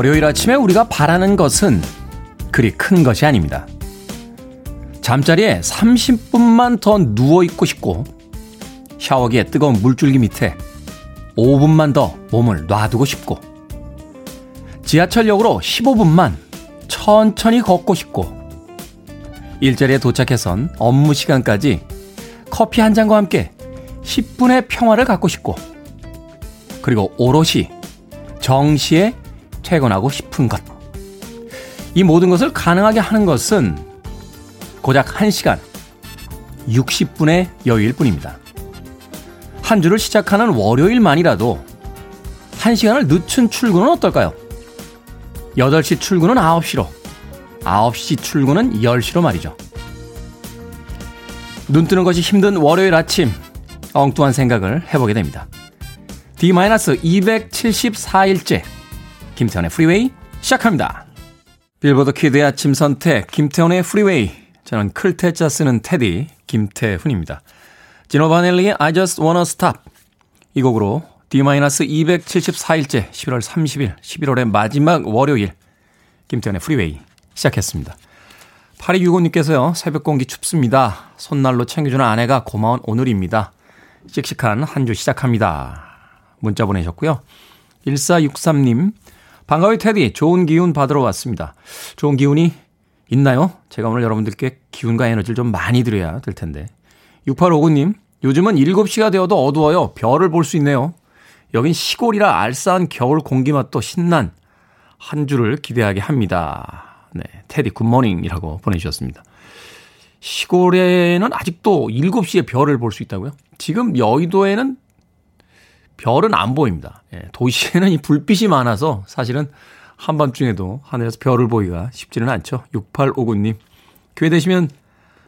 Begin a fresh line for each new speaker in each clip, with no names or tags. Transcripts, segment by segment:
월요일 아침에 우리가 바라는 것은 그리 큰 것이 아닙니다. 잠자리에 30분만 더 누워있고 싶고, 샤워기에 뜨거운 물줄기 밑에 5분만 더 몸을 놔두고 싶고, 지하철역으로 15분만 천천히 걷고 싶고, 일자리에 도착해선 업무 시간까지 커피 한 잔과 함께 10분의 평화를 갖고 싶고, 그리고 오롯이 정시에 퇴근하고 싶은 것. 이 모든 것을 가능하게 하는 것은 고작 1시간 60분의 여유일 뿐입니다. 한 주를 시작하는 월요일만이라도 1시간을 늦춘 출근은 어떨까요? 8시 출근은 9시로, 9시 출근은 10시로 말이죠. 눈 뜨는 것이 힘든 월요일 아침, 엉뚱한 생각을 해보게 됩니다. D-274일째, 김태훈의 프리웨이 시작합니다. 빌보드 kid의 아침 선택, 김태훈의 프리웨이. 저는 클 태 자 쓰는 테디, 김태훈입니다. 지노 바넬리의 I just wanna stop. 이 곡으로 D-274일째 11월 30일, 11월의 마지막 월요일, 김태훈의 프리웨이 시작했습니다. 8265님께서요, 새벽 공기 춥습니다. 손난로 챙겨주는 아내가 고마운 오늘입니다. 씩씩한 한 주 시작합니다. 문자 보내셨고요. 1463님, 반가워요, 테디. 좋은 기운 받으러 왔습니다. 좋은 기운이 있나요? 제가 오늘 여러분들께 기운과 에너지를 좀 많이 드려야 될 텐데. 6859님, 요즘은 7시가 되어도 어두워요. 별을 볼 수 있네요. 여긴 시골이라 알싸한 겨울 공기 맛도 신난 한 주를 기대하게 합니다. 네, 테디 굿모닝이라고 보내주셨습니다. 시골에는 아직도 7시에 별을 볼 수 있다고요? 지금 여의도에는 별은 안 보입니다. 예, 도시에는 이 불빛이 많아서 사실은 한밤중에도 하늘에서 별을 보기가 쉽지는 않죠. 6859님. 기회 되시면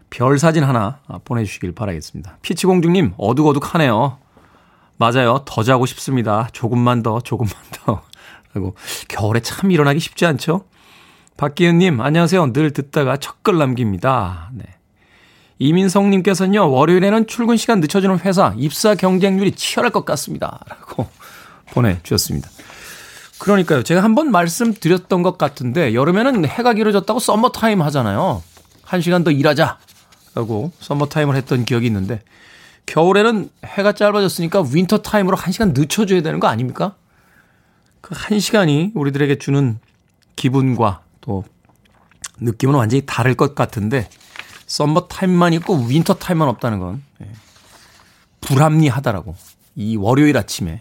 별 사진 하나 보내주시길 바라겠습니다. 피치공주님, 어둑어둑하네요. 맞아요. 더 자고 싶습니다. 조금만 더, 조금만 더. 라고. 겨울에 참 일어나기 쉽지 않죠? 박기현님, 안녕하세요. 늘 듣다가 첫 글 남깁니다. 네. 이민성님께서는요, 월요일에는 출근 시간 늦춰주는 회사, 입사 경쟁률이 치열할 것 같습니다. 라고 보내주셨습니다. 그러니까요. 제가 한 번 말씀드렸던 것 같은데, 여름에는 해가 길어졌다고 썸머타임 하잖아요. 한 시간 더 일하자. 라고 썸머타임을 했던 기억이 있는데, 겨울에는 해가 짧아졌으니까 winter time으로 한 시간 늦춰줘야 되는 거 아닙니까? 그 한 시간이 우리들에게 주는 기분과 또 느낌은 완전히 다를 것 같은데, 썸머 타임만 있고 winter time만 없다는 건 예, 불합리하다라고 이 월요일 아침에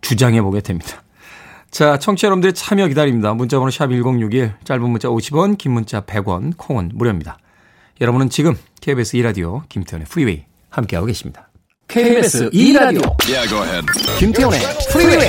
주장해 보게 됩니다. 자, 청취자 여러분들의 참여 기다립니다. 문자번호 샵 1061, 짧은 문자 50원, 긴 문자 100원, 콩은 무료입니다. 여러분은 지금 KBS 2라디오 김태훈의 프리웨이 함께하고 계십니다. KBS 2라디오 yeah, 김태현의 프리웨이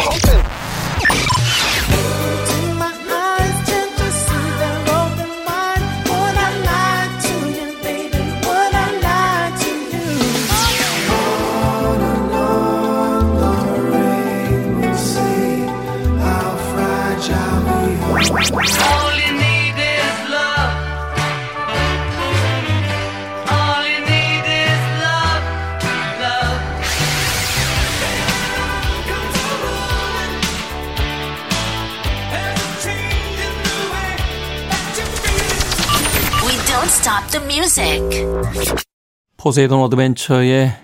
포세이돈 어드벤처의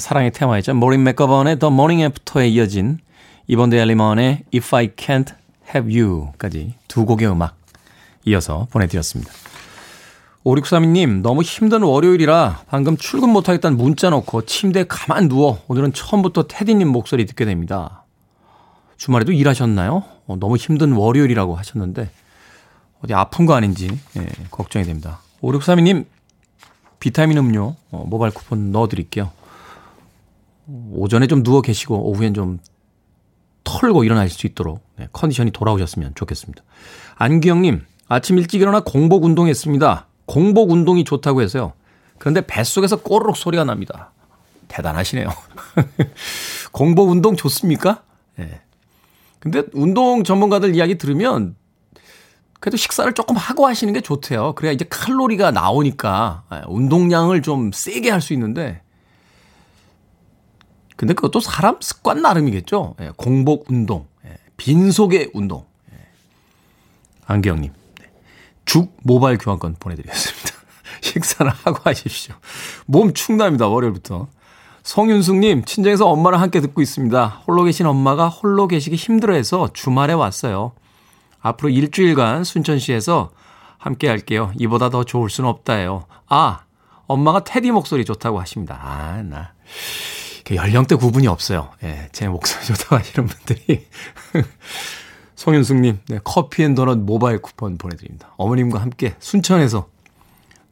사랑의 테마이자 모린 맥거번의 The Morning After에 이어진 이본 엘리먼의 If I Can't Have You까지 두 곡의 음악 이어서 보내드렸습니다. 5632님, 너무 힘든 월요일이라 방금 출근 못하겠다는 문자 놓고 침대에 가만 누워 오늘은 처음부터 테디님 목소리 듣게 됩니다. 주말에도 일하셨나요? 어, 너무 힘든 월요일이라고 하셨는데 어디 아픈 거 아닌지 예, 걱정이 됩니다. 5632님, 비타민 음료 어, 모바일 쿠폰 넣어드릴게요. 오전에 좀 누워 계시고 오후엔 좀 털고 일어나실 수 있도록 네, 컨디션이 돌아오셨으면 좋겠습니다. 안기영님, 아침 일찍 일어나 공복 운동했습니다. 공복 운동이 좋다고 해서요. 그런데 뱃속에서 꼬르륵 소리가 납니다. 대단하시네요. 공복 운동 좋습니까? 예. 네. 근데 운동 전문가들 이야기 들으면 그래도 식사를 조금 하고 하시는 게 좋대요. 그래야 이제 칼로리가 나오니까 예, 운동량을 좀 세게 할 수 있는데 근데 그것도 사람 습관 나름이겠죠. 예, 공복 운동, 예, 빈속의 운동 안기영님. 네. 죽 모바일 교환권 보내드리겠습니다. 식사를 하고 하십시오. 몸 축납니다. 월요일부터. 성윤숙님, 친정에서 엄마랑 함께 듣고 있습니다. 홀로 계신 엄마가 홀로 계시기 힘들어해서 주말에 왔어요. 앞으로 일주일간 순천시에서 함께 할게요. 이보다 더 좋을 수는 없다요. 아, 엄마가 테디 목소리 좋다고 하십니다. 아, 나. 연령대 구분이 없어요. 예, 제 목소리 좋다고 하시는 분들이. 송윤숙님, 네, 커피 and 도넛 모바일 쿠폰 보내드립니다. 어머님과 함께 순천에서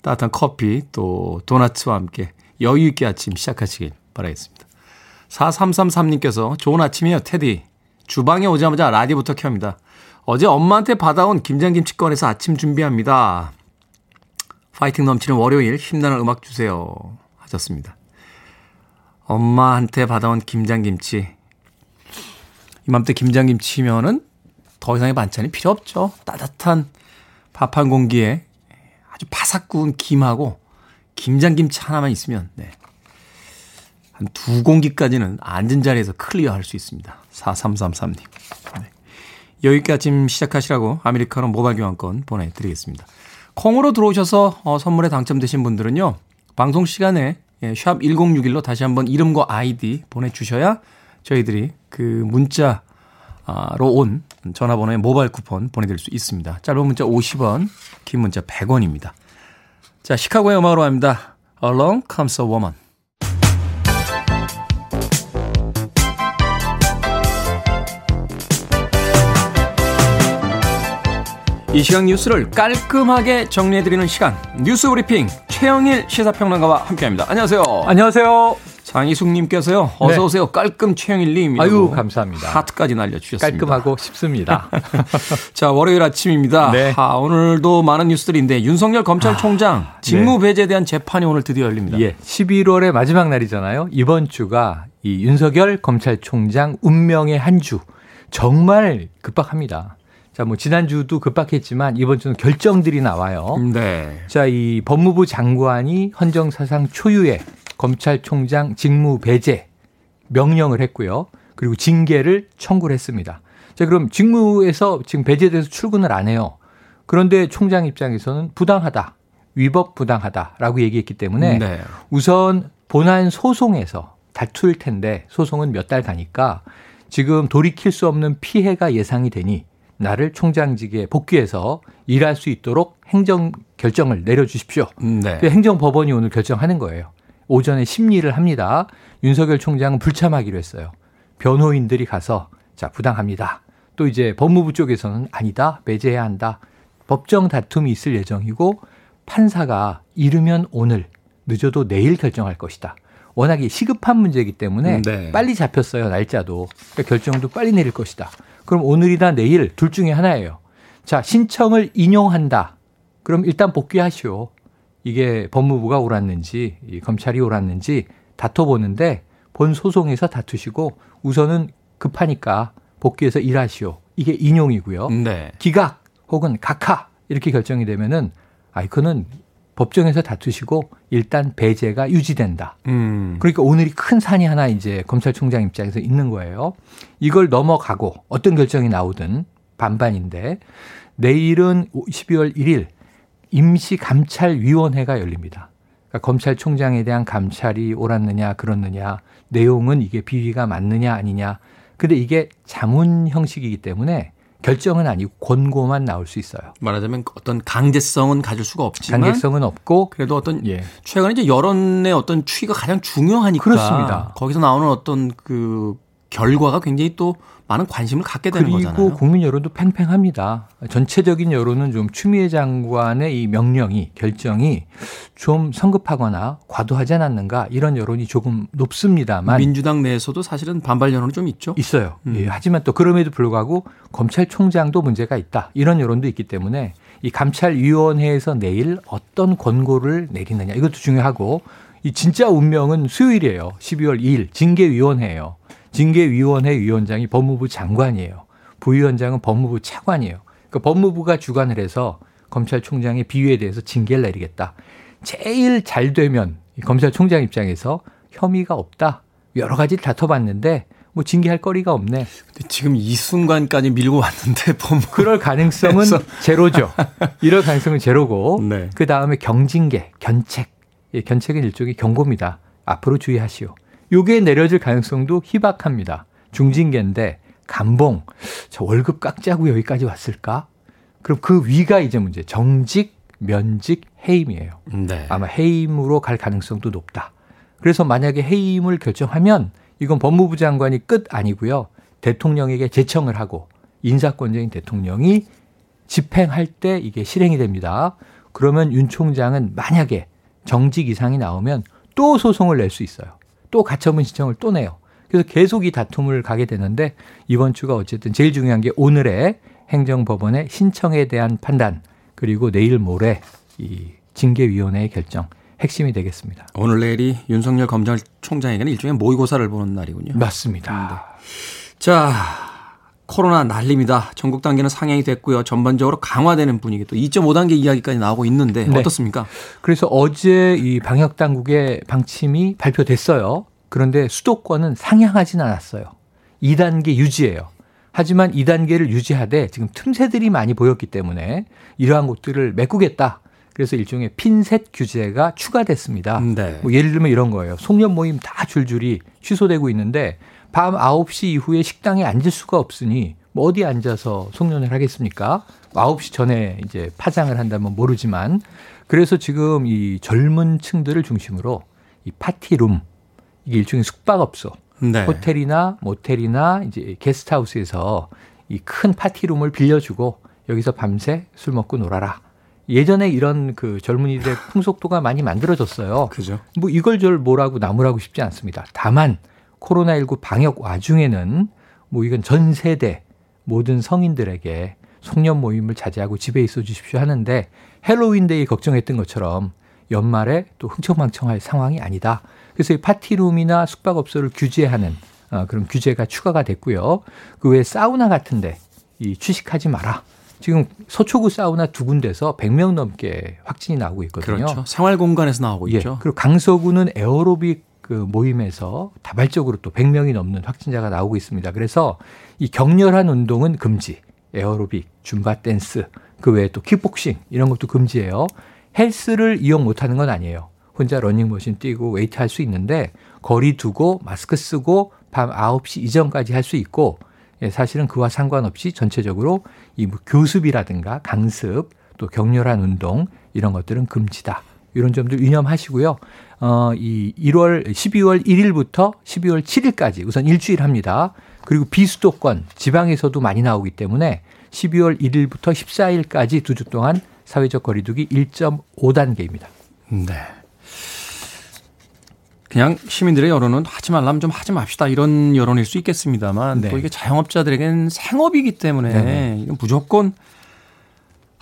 따뜻한 커피 또 도넛과 함께 여유있게 아침 시작하시길 바라겠습니다. 4333님께서 좋은 아침이에요, 테디. 주방에 오자마자 라디오부터 켭니다. 어제 엄마한테 받아온 김장김치 꺼내서 아침 준비합니다. 파이팅 넘치는 월요일 힘나는 음악 주세요. 하셨습니다. 엄마한테 받아온 김장김치. 이맘때 김장김치면은 더 이상의 반찬이 필요 없죠. 따뜻한 밥 한 공기에 아주 바삭 구운 김하고 김장김치 하나만 있으면, 네. 한 두 공기까지는 앉은 자리에서 clear 할 수 있습니다. 4333님. 네. 아침 시작하시라고 아메리카노 모바일 교환권 보내드리겠습니다. 콩으로 들어오셔서 어, 선물에 당첨되신 분들은요. 방송 시간에 예, 샵 1061로 다시 한번 이름과 아이디 보내주셔야 저희들이 그 문자로 온 전화번호에 모바일 쿠폰 보내드릴 수 있습니다. 짧은 문자 50원, 긴 문자 100원입니다. 자, 시카고의 음악으로 합니다. Along Comes a Woman. 이 시간 뉴스를 깔끔하게 정리해드리는 시간 뉴스 브리핑 최영일 시사평론가와 함께합니다. 안녕하세요.
안녕하세요.
장희숙님께서요. 어서 네. 오세요. 깔끔 최영일님.
아유 감사합니다.
하트까지 날려주셨습니다.
깔끔하고 쉽습니다.
자 월요일 아침입니다. 네. 아, 오늘도 많은 뉴스들인데 윤석열 검찰총장 아, 직무 네. 배제에 대한 재판이 오늘 드디어 열립니다.
예, 11월의 마지막 날이잖아요. 이번 주가 이 윤석열 검찰총장 운명의 한 주. 정말 급박합니다. 자, 뭐 지난주도 급박했지만 이번 주는 결정들이 나와요.
네.
자, 이 법무부 장관이 헌정 사상 초유의 검찰총장 직무 배제 명령을 했고요. 그리고 징계를 청구를 했습니다. 자, 그럼 직무에서 지금 배제돼서 출근을 안 해요. 그런데 총장 입장에서는 부당하다. 위법 부당하다라고 얘기했기 때문에 네. 우선 본안 소송에서 다툴 텐데 소송은 몇 달 가니까 지금 돌이킬 수 없는 피해가 예상이 되니 나를 총장직에 복귀해서 일할 수 있도록 행정 결정을 내려주십시오. 네. 그 행정법원이 오늘 결정하는 거예요. 오전에 심리를 합니다. 윤석열 총장은 불참하기로 했어요. 변호인들이 가서 자 부당합니다. 또 이제 법무부 쪽에서는 아니다 배제해야 한다. 법정 다툼이 있을 예정이고 판사가 이르면 오늘 늦어도 내일 결정할 것이다. 워낙에 시급한 문제이기 때문에 네. 빨리 잡혔어요 날짜도 그러니까 결정도 빨리 내릴 것이다. 그럼 오늘이나 내일 둘 중에 하나예요. 자, 신청을 인용한다. 그럼 일단 복귀하시오. 이게 법무부가 옳았는지, 검찰이 옳았는지 다퉈보는데 본 소송에서 다투시고 우선은 급하니까 복귀해서 일하시오. 이게 인용이고요. 네. 기각 혹은 각하 이렇게 결정이 되면은 아이콘은 법정에서 다투시고 일단 배제가 유지된다. 음. 그러니까 오늘이 큰 산이 하나 이제 검찰총장 입장에서 있는 거예요. 이걸 넘어가고 어떤 결정이 나오든 반반인데 내일은 12월 1일 임시 감찰위원회가 열립니다. 그러니까 검찰총장에 대한 감찰이 옳았느냐 그렇느냐 내용은 이게 비위가 맞느냐 아니냐. 근데 이게 자문 형식이기 때문에 결정은 아니고 권고만 나올 수 있어요.
말하자면 어떤 강제성은 가질 수가 없지만
강제성은 없고
그래도 어떤 예. 최근에 이제 여론의 어떤 추이가 가장 중요하니까
그렇습니다.
거기서 나오는 어떤 그 결과가 굉장히 또 많은 관심을 갖게 되는
그리고
거잖아요.
그리고 국민 여론도 팽팽합니다. 전체적인 여론은 좀 추미애 장관의 이 명령이 결정이 좀 성급하거나 과도하지 않았는가 이런 여론이 조금 높습니다만
민주당 내에서도 사실은 반발 여론이 좀 있죠.
있어요. 음. 예, 하지만 또 그럼에도 불구하고 검찰총장도 문제가 있다 이런 여론도 있기 때문에 이 감찰위원회에서 내일 어떤 권고를 내리느냐 이것도 중요하고 이 진짜 운명은 수요일이에요. 12월 2일 징계위원회예요. 징계위원회 위원장이 법무부 장관이에요. 부위원장은 법무부 차관이에요. 그러니까 법무부가 주관을 해서 검찰총장의 비위에 대해서 징계를 내리겠다. 제일 잘 되면 검찰총장 입장에서 혐의가 없다. 여러 가지 다퉈봤는데 뭐 징계할 거리가 없네.
근데 지금 이 순간까지 밀고 왔는데 법무
그럴 가능성은 제로죠. 이럴 가능성은 제로고
네.
그 다음에 경징계, 견책. 예, 견책은 일종의 경고입니다. 앞으로 주의하시오. 요게 내려질 가능성도 희박합니다. 중징계인데 감봉, 저 월급 깎자고 여기까지 왔을까? 그럼 그 위가 이제 문제. 정직, 면직, 해임이에요.
네.
아마 해임으로 갈 가능성도 높다. 그래서 만약에 해임을 결정하면 이건 법무부 장관이 끝 아니고요. 대통령에게 제청을 하고 인사권자인 대통령이 집행할 때 이게 실행이 됩니다. 그러면 윤 총장은 만약에 정직 이상이 나오면 또 소송을 낼 수 있어요. 또 가처분 신청을 또 내요. 그래서 계속 이 다툼을 가게 되는데 이번 주가 어쨌든 제일 중요한 게 오늘의 행정법원의 신청에 대한 판단 그리고 내일 모레 이 징계위원회의 결정 핵심이 되겠습니다.
오늘 내일이 윤석열 검찰총장에게는 일종의 모의고사를 보는 날이군요.
맞습니다.
자, 코로나 난립니다. 전국 단계는 상향이 됐고요. 전반적으로 강화되는 분위기 또 2.5단계 이야기까지 나오고 있는데
네.
어떻습니까?
그래서 어제 이 방역 당국의 방침이 발표됐어요. 그런데 수도권은 상향하진 않았어요. 2단계 유지예요. 하지만 2단계를 유지하되 지금 틈새들이 많이 보였기 때문에 이러한 곳들을 메꾸겠다. 그래서 일종의 핀셋 규제가 추가됐습니다.
네.
뭐 예를 들면 이런 거예요. 송년 모임 다 줄줄이 취소되고 있는데 밤 9시 이후에 식당에 앉을 수가 없으니 뭐 어디 앉아서 송년을 하겠습니까? 9시 전에 이제 파장을 한다면 모르지만 그래서 지금 이 젊은 층들을 중심으로 이 파티룸 이게 일종의 숙박업소
네.
호텔이나 모텔이나 이제 게스트하우스에서 이 큰 파티룸을 빌려주고 여기서 밤새 술 먹고 놀아라. 예전에 이런 그 젊은이들의 풍속도가 많이 만들어졌어요.
그죠.
뭐 이걸 절 뭐라고 나무라고 싶지 않습니다. 다만 코로나19 방역 와중에는 뭐 이건 전 세대 모든 성인들에게 송년 모임을 자제하고 집에 있어 주십시오 하는데 헬로윈데이 걱정했던 것처럼 연말에 또 흥청망청할 상황이 아니다. 그래서 이 파티룸이나 숙박업소를 규제하는 어, 그런 규제가 추가가 됐고요. 그 외에 사우나 같은데 이 취식하지 마라. 지금 서초구 사우나 두 군데서 100명 넘게 확진이 나오고 있거든요.
그렇죠. 생활 공간에서 나오고
예.
있죠.
그리고 강서구는 에어로빅 그 모임에서 다발적으로 또 100명이 넘는 확진자가 나오고 있습니다. 그래서 이 격렬한 운동은 금지. 에어로빅, 줌바 댄스, 그 외에 또 킥복싱 이런 것도 금지예요. 헬스를 이용 못 하는 건 아니에요. 혼자 러닝머신 뛰고 웨이트 할 수 있는데 거리 두고 마스크 쓰고 밤 9시 이전까지 할 수 있고 예, 사실은 그와 상관없이 전체적으로 이 뭐 교습이라든가 강습 또 격렬한 운동 이런 것들은 금지다. 이런 점들 유념하시고요. 어, 이 1월 12월 1일부터 12월 7일까지 우선 일주일 합니다. 그리고 비수도권 지방에서도 많이 나오기 때문에 12월 1일부터 14일까지 두 주 동안 사회적 거리두기 1.5단계입니다.
네. 그냥 시민들의 여론은 하지 말라면 좀 하지 맙시다 이런 여론일 수 있겠습니다만
네.
또 이게 자영업자들에겐 생업이기 때문에 무조건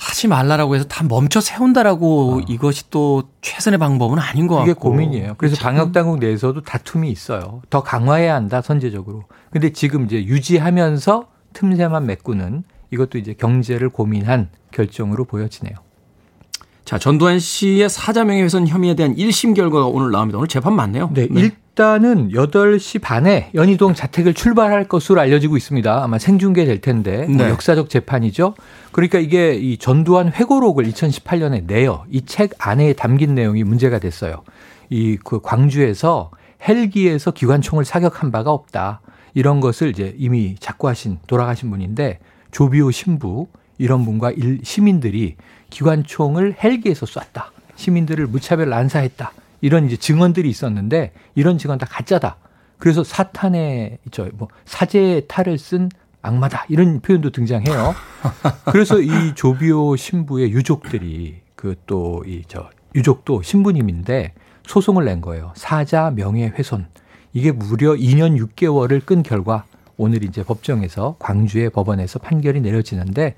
하지 말라라고 해서 다 멈춰 세운다라고 이것이 또 최선의 방법은 아닌 것 같고
이게 고민이에요. 그래서
참
방역 당국 내에서도 다툼이 있어요. 더 강화해야 한다 선제적으로. 근데 지금 이제 유지하면서 틈새만 메꾸는 이것도 이제 경제를 고민한 결정으로 보여지네요.
자 전두환 씨의 사자명예훼손 혐의에 대한 1심 결과가 오늘 나옵니다. 오늘 재판 맞네요.
네, 일단은 8시 반에 연희동 자택을 출발할 것으로 알려지고 있습니다. 아마 생중계 될 텐데 뭐
네.
역사적 재판이죠. 그러니까 이게 이 전두환 회고록을 2018년에 내요. 이 책 안에 담긴 내용이 문제가 됐어요. 이 그 광주에서 헬기에서 기관총을 사격한 바가 없다. 이런 것을 이제 이미 작고하신 돌아가신 분인데 조비오 신부 이런 분과 일, 시민들이 기관총을 헬기에서 쐈다. 시민들을 무차별 난사했다. 이런 이제 증언들이 있었는데 이런 증언 다 가짜다. 그래서 사탄의 저뭐 사제의 탈을 쓴 악마다 이런 표현도 등장해요. 그래서 이 조비오 신부의 유족들이 그 또 이 저 유족도 신부님인데 소송을 낸 거예요. 사자 명예훼손. 이게 무려 2년 6개월을 끈 결과 오늘 이제 법정에서 광주의 법원에서 판결이 내려지는데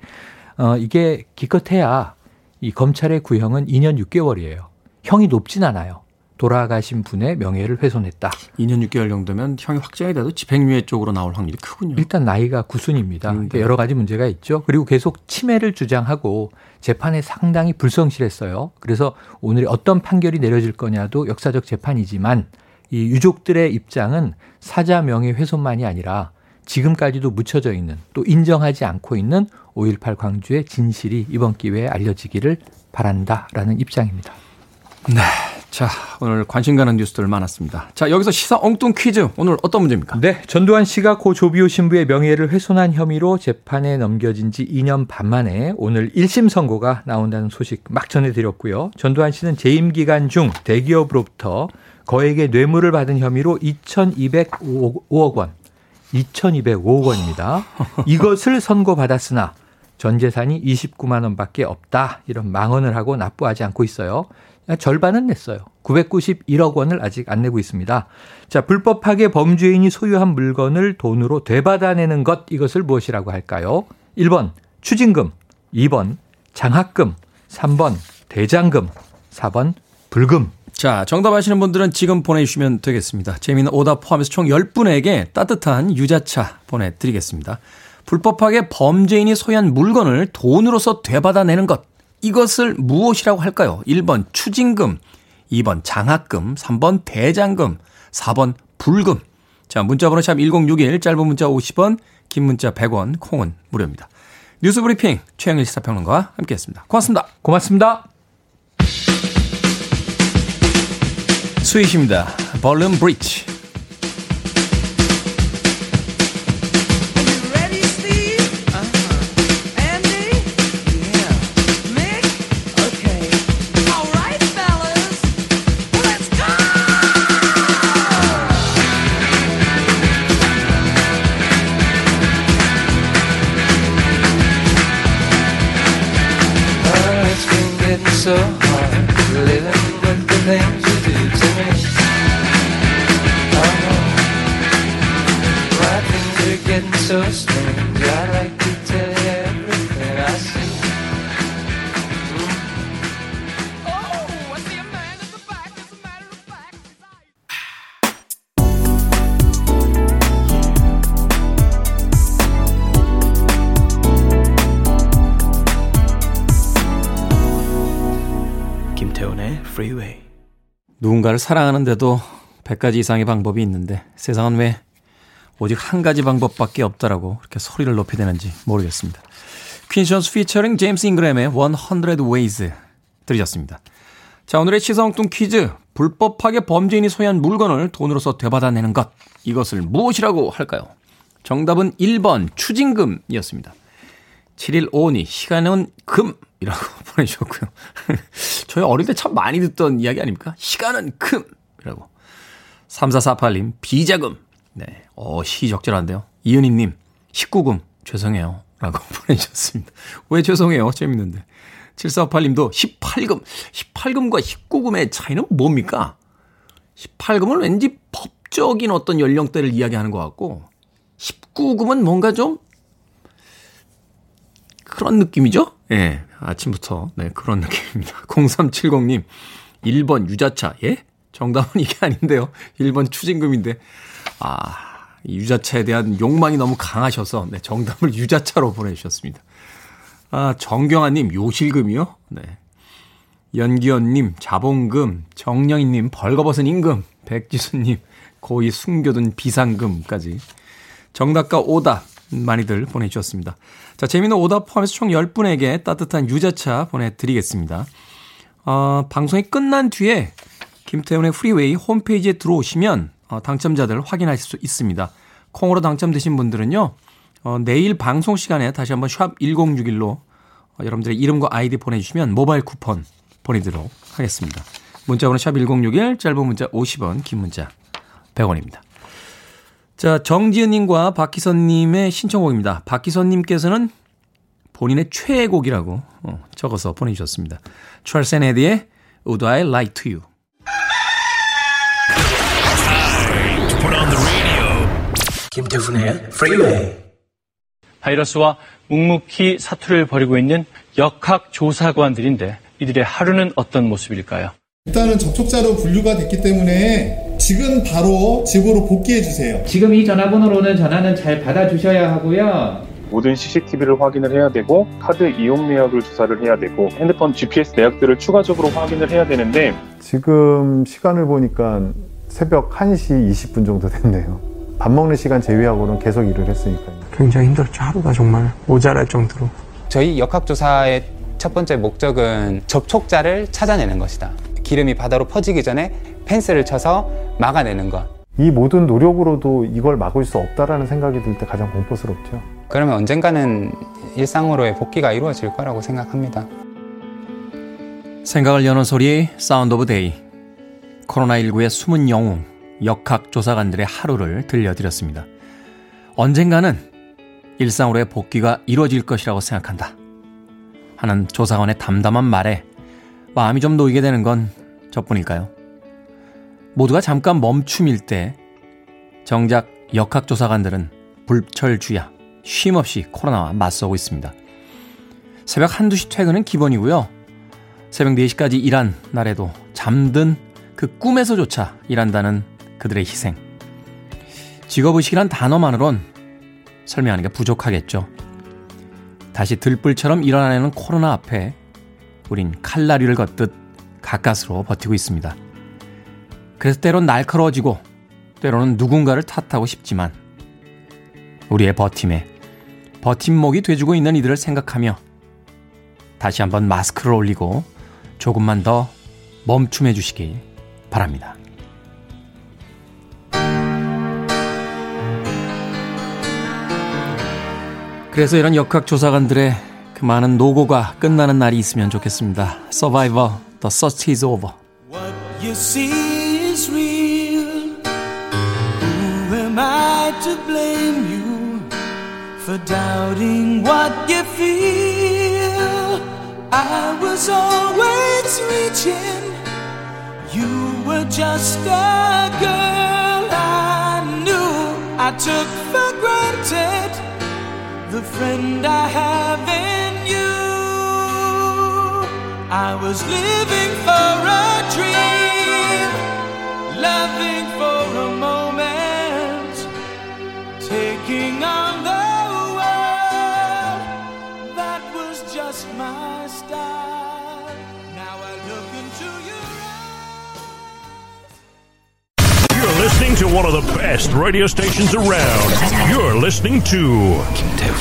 어 이게 기껏해야 이 검찰의 구형은 2년 6개월이에요. 형이 높진 않아요. 돌아가신 분의 명예를 훼손했다.
2년 6개월 정도면 형이 확정이 돼도 집행유예 쪽으로 나올 확률이 크군요.
일단 나이가 구순입니다.
음,
그러니까
네.
여러 가지 문제가 있죠. 그리고 계속 치매를 주장하고 재판에 상당히 불성실했어요. 그래서 오늘 어떤 판결이 내려질 거냐도 역사적 재판이지만 이 유족들의 입장은 사자 명예 훼손만이 아니라 지금까지도 묻혀져 있는 또 인정하지 않고 있는 5.18 광주의 진실이 이번 기회에 알려지기를 바란다라는 입장입니다.
네. 자, 오늘 관심 가는 뉴스들 많았습니다. 자, 여기서 시사 엉뚱 퀴즈. 오늘 어떤 문제입니까?
네. 전두환 씨가 고 조비오 신부의 명예를 훼손한 혐의로 재판에 넘겨진 지 2년 반 만에 오늘 1심 선고가 나온다는 소식 막 전해드렸고요. 전두환 씨는 재임 기간 중 대기업으로부터 거액의 뇌물을 받은 혐의로 2,205억 원, 2,205억 원입니다. 이것을 선고받았으나 전 재산이 29만 원밖에 없다. 이런 망언을 하고 납부하지 않고 있어요. 절반은 냈어요. 991억 원을 아직 안 내고 있습니다. 자, 불법하게 범죄인이 소유한 물건을 돈으로 되받아내는 것 이것을 무엇이라고 할까요? 1번 추징금, 2번 장학금, 3번 대장금, 4번 불금.
자, 정답 아시는 분들은 지금 보내주시면 되겠습니다. 재미있는 오답 포함해서 총 10분에게 따뜻한 유자차 보내드리겠습니다. 불법하게 범죄인이 소유한 물건을 돈으로서 되받아내는 것. 이것을 무엇이라고 할까요? 1번 추징금, 2번 장학금, 3번 대장금, 4번 불금. 자, 문자번호 샵 1061, 짧은 문자 50원, 긴 문자 100원, 콩은 무료입니다. 뉴스 브리핑 최영일 시사평론가와 함께했습니다. 고맙습니다.
고맙습니다.
스윗입니다. 벌룬 브릿지. 누군가를 사랑하는데도 100가지 이상의 방법이 있는데 세상은 왜 오직 한 가지 방법밖에 없다라고 그렇게 소리를 높이되는지 모르겠습니다. 퀸션스 피처링 제임스 잉그램의 100 Ways 들으셨습니다. 자, 오늘의 시성뚱 퀴즈. 불법하게 범죄인이 소유한 물건을 돈으로서 되받아내는 것. 이것을 무엇이라고 할까요? 정답은 1번 추징금이었습니다. 7152니 시간은 금 이라고 보내주셨고요. 저희 어릴 때 참 많이 듣던 이야기 아닙니까? 시간은 금 이라고. 3448님 비자금. 네. 어, 시적절한데요. 이은희님 19금 죄송해요. 라고 보내주셨습니다. 왜 죄송해요? 재밌는데. 7458님도 18금. 18금과 19금의 차이는 뭡니까? 18금은 왠지 법적인 어떤 연령대를 이야기하는 것 같고 19금은 뭔가 좀 그런 느낌이죠? 예. 네, 아침부터. 네, 그런 느낌입니다. 0370님, 1번 유자차. 예? 정답은 이게 아닌데요. 1번 추징금인데. 아, 이 유자차에 대한 욕망이 너무 강하셔서, 네, 정답을 유자차로 보내주셨습니다. 아, 정경아님, 요실금이요? 네. 연기현님, 자본금, 정영희님, 벌거벗은 임금, 백지수님, 고이 숨겨둔 비상금까지. 정답과 오답 많이들 보내주셨습니다. 자, 재미있는 오답 포함해서 총 10분에게 따뜻한 유자차 보내드리겠습니다. 어, 방송이 끝난 뒤에 김태훈의 프리웨이 홈페이지에 들어오시면 어, 당첨자들 확인하실 수 있습니다. 콩으로 당첨되신 분들은요, 어, 내일 방송 시간에 다시 한번 샵 1061로 어, 여러분들의 이름과 아이디 보내주시면 모바일 쿠폰 보내드리도록 하겠습니다. 문자번호 샵 1061, 짧은 문자 50원, 긴 문자 100원입니다. 자, 정지은님과 박기선님의 신청곡입니다. 박기선님께서는 본인의 최애 곡이라고 어, 적어서 보내주셨습니다. 찰스 앤 에디의 Would I Lie to You.
김태훈의 프리웨이 바이러스와 묵묵히 사투를 벌이고 있는 역학조사관들인데 이들의 하루는 어떤 모습일까요?
일단은 접촉자로 분류가 됐기 때문에 지금 바로 집으로 복귀해 주세요.
지금 이 전화번호로는 전화는 잘 받아주셔야 하고요.
모든 CCTV를 확인을 해야 되고 카드 이용 내역을 조사를 해야 되고 핸드폰 GPS 내역들을 추가적으로 확인을 해야 되는데
지금 시간을 보니까 새벽 1시 20분 정도 됐네요. 밥 먹는 시간 제외하고는 계속 일을 했으니까요.
굉장히 힘들었죠. 하루가 정말 모자랄 정도로.
저희 역학조사의 첫 번째 목적은 접촉자를 찾아내는 것이다. 기름이 바다로 퍼지기 전에 펜스를 쳐서 막아내는 것.
이 모든 노력으로도 이걸 막을 수 없다라는 생각이 들 때 가장 공포스럽죠.
그러면 언젠가는 일상으로의 복귀가 이루어질 거라고 생각합니다.
생각을 여는 소리 Sound of Day 코로나19의 숨은 영웅 역학조사관들의 하루를 들려드렸습니다. 언젠가는 일상으로의 복귀가 이루어질 것이라고 생각한다. 하는 조사관의 담담한 말에 마음이 좀 놓이게 되는 건 저뿐일까요? 모두가 잠깐 멈춤일 때 정작 역학조사관들은 불철주야 쉼없이 코로나와 맞서고 있습니다. 새벽 한두 시 퇴근은 기본이고요. 새벽 4시까지 일한 날에도 잠든 그 꿈에서조차 일한다는 그들의 희생. 직업의식이란 단어만으론 설명하는 게 부족하겠죠. 다시 들불처럼 일어나는 코로나 앞에 우린 칼날위를 걷듯 가까스로 버티고 있습니다. 그래서 때론 날카로워지고 때로는 누군가를 탓하고 싶지만 우리의 버팀에 버팀목이 돼주고 있는 이들을 생각하며 다시 한번 마스크를 올리고 조금만 더 멈춤해 주시길 바랍니다. 그래서 이런 역학조사관들의 그 많은 노고가 끝나는 날이 있으면 좋겠습니다. Survivor, The Search is Over. What you see is real. Who am I to blame you for doubting what you feel? I was always reaching. You were just a girl I knew I took for granted. the friend I have in. I was living for a dream, loving for a moment, taking on the world. That was just my style. Now I look into your eyes. You're listening to one of the best radio stations around. You're listening to Kim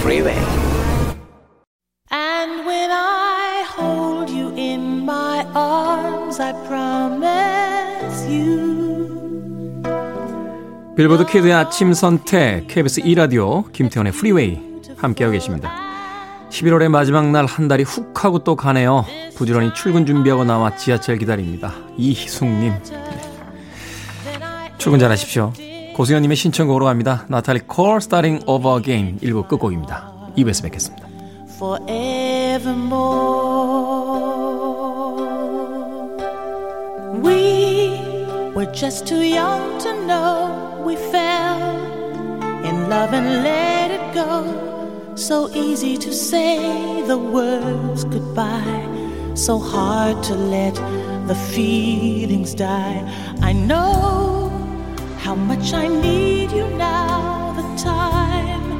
Freeway. 빌보드 kid의 아침 선택 KBS 2 라디오 김태훈의 Freeway 함께하고 계십니다. 11월의 마지막 날 한 달이 훅 하고 또 가네요. 부지런히 출근 준비하고 나와 지하철 기다립니다. 이희숙님. 출근 잘하십시오. 고수연님의 신청곡으로 갑니다. 나탈리 콜 Starting Over Again 1부 끝곡입니다. 2부에서 뵙겠습니다. Forevermore We were just too young to know we fell in love and let it go So easy to say the words goodbye So hard to let the feelings die I know how much I need you now. The time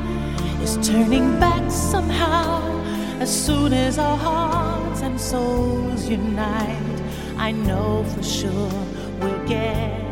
is turning back somehow. As soon as our hearts and souls unite, I know for sure we'll get.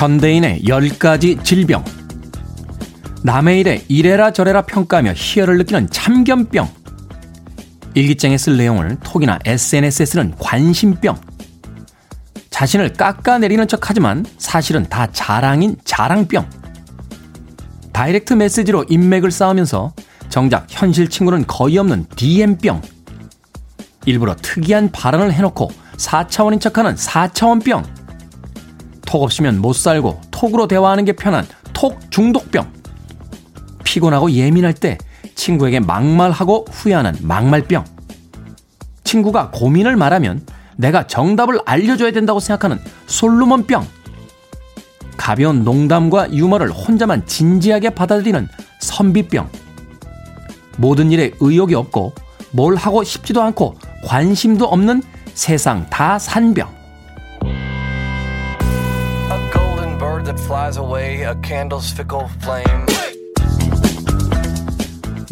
현대인의 10가지 질병. 남의 일에 이래라 저래라 평가하며 희열을 느끼는 참견병. 일기장에 쓸 내용을 톡이나 SNS에 쓰는 관심병. 자신을 깎아내리는 척 하지만 사실은 다 자랑인 자랑병. 다이렉트 메시지로 인맥을 쌓으면서 정작 현실 친구는 거의 없는 DM병. 일부러 특이한 발언을 해놓고 4차원인 척하는 4차원병. 톡 없으면 못 살고 톡으로 대화하는 게 편한 톡 중독병. 피곤하고 예민할 때 친구에게 막말하고 후회하는 막말병. 친구가 고민을 말하면 내가 정답을 알려줘야 된다고 생각하는 솔로몬병. 가벼운 농담과 유머를 혼자만 진지하게 받아들이는 선비병. 모든 일에 의욕이 없고 뭘 하고 싶지도 않고 관심도 없는 세상 다 산병.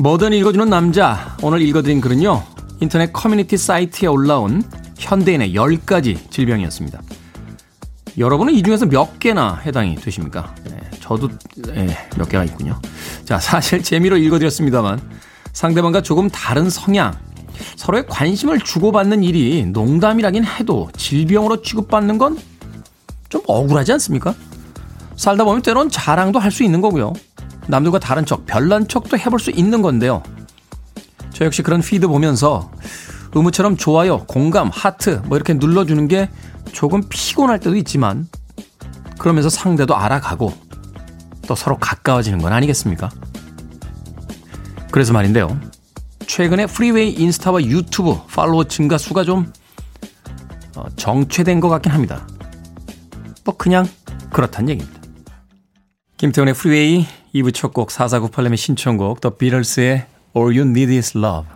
뭐든 읽어주는 남자. 오늘 읽어드린 글은요. 인터넷 커뮤니티 사이트에 올라온 현대인의 10가지 질병이었습니다. 여러분은 이 중에서 몇 개나 해당이 되십니까? 네, 저도 네, 몇 개가 있군요. 자, 사실 재미로 읽어드렸습니다만 상대방과 조금 다른 성향, 서로의 관심을 주고받는 일이 농담이라긴 해도 질병으로 취급받는 건 좀 억울하지 않습니까? 살다 보면 때론 자랑도 할 수 있는 거고요. 남들과 다른 척, 별난 척도 해볼 수 있는 건데요. 저 역시 그런 feed 보면서 의무처럼 좋아요, 공감, 하트 뭐 이렇게 눌러주는 게 조금 피곤할 때도 있지만 그러면서 상대도 알아가고 또 서로 가까워지는 건 아니겠습니까? 그래서 말인데요. 최근에 프리웨이 인스타와 유튜브 팔로워 증가 수가 좀 어, 정체된 것 같긴 합니다. 뭐 그냥 그렇단 얘기입니다. 김태훈의 프리웨이 2부 첫 곡 4498님의 신청곡 The Beatles의 All You Need Is Love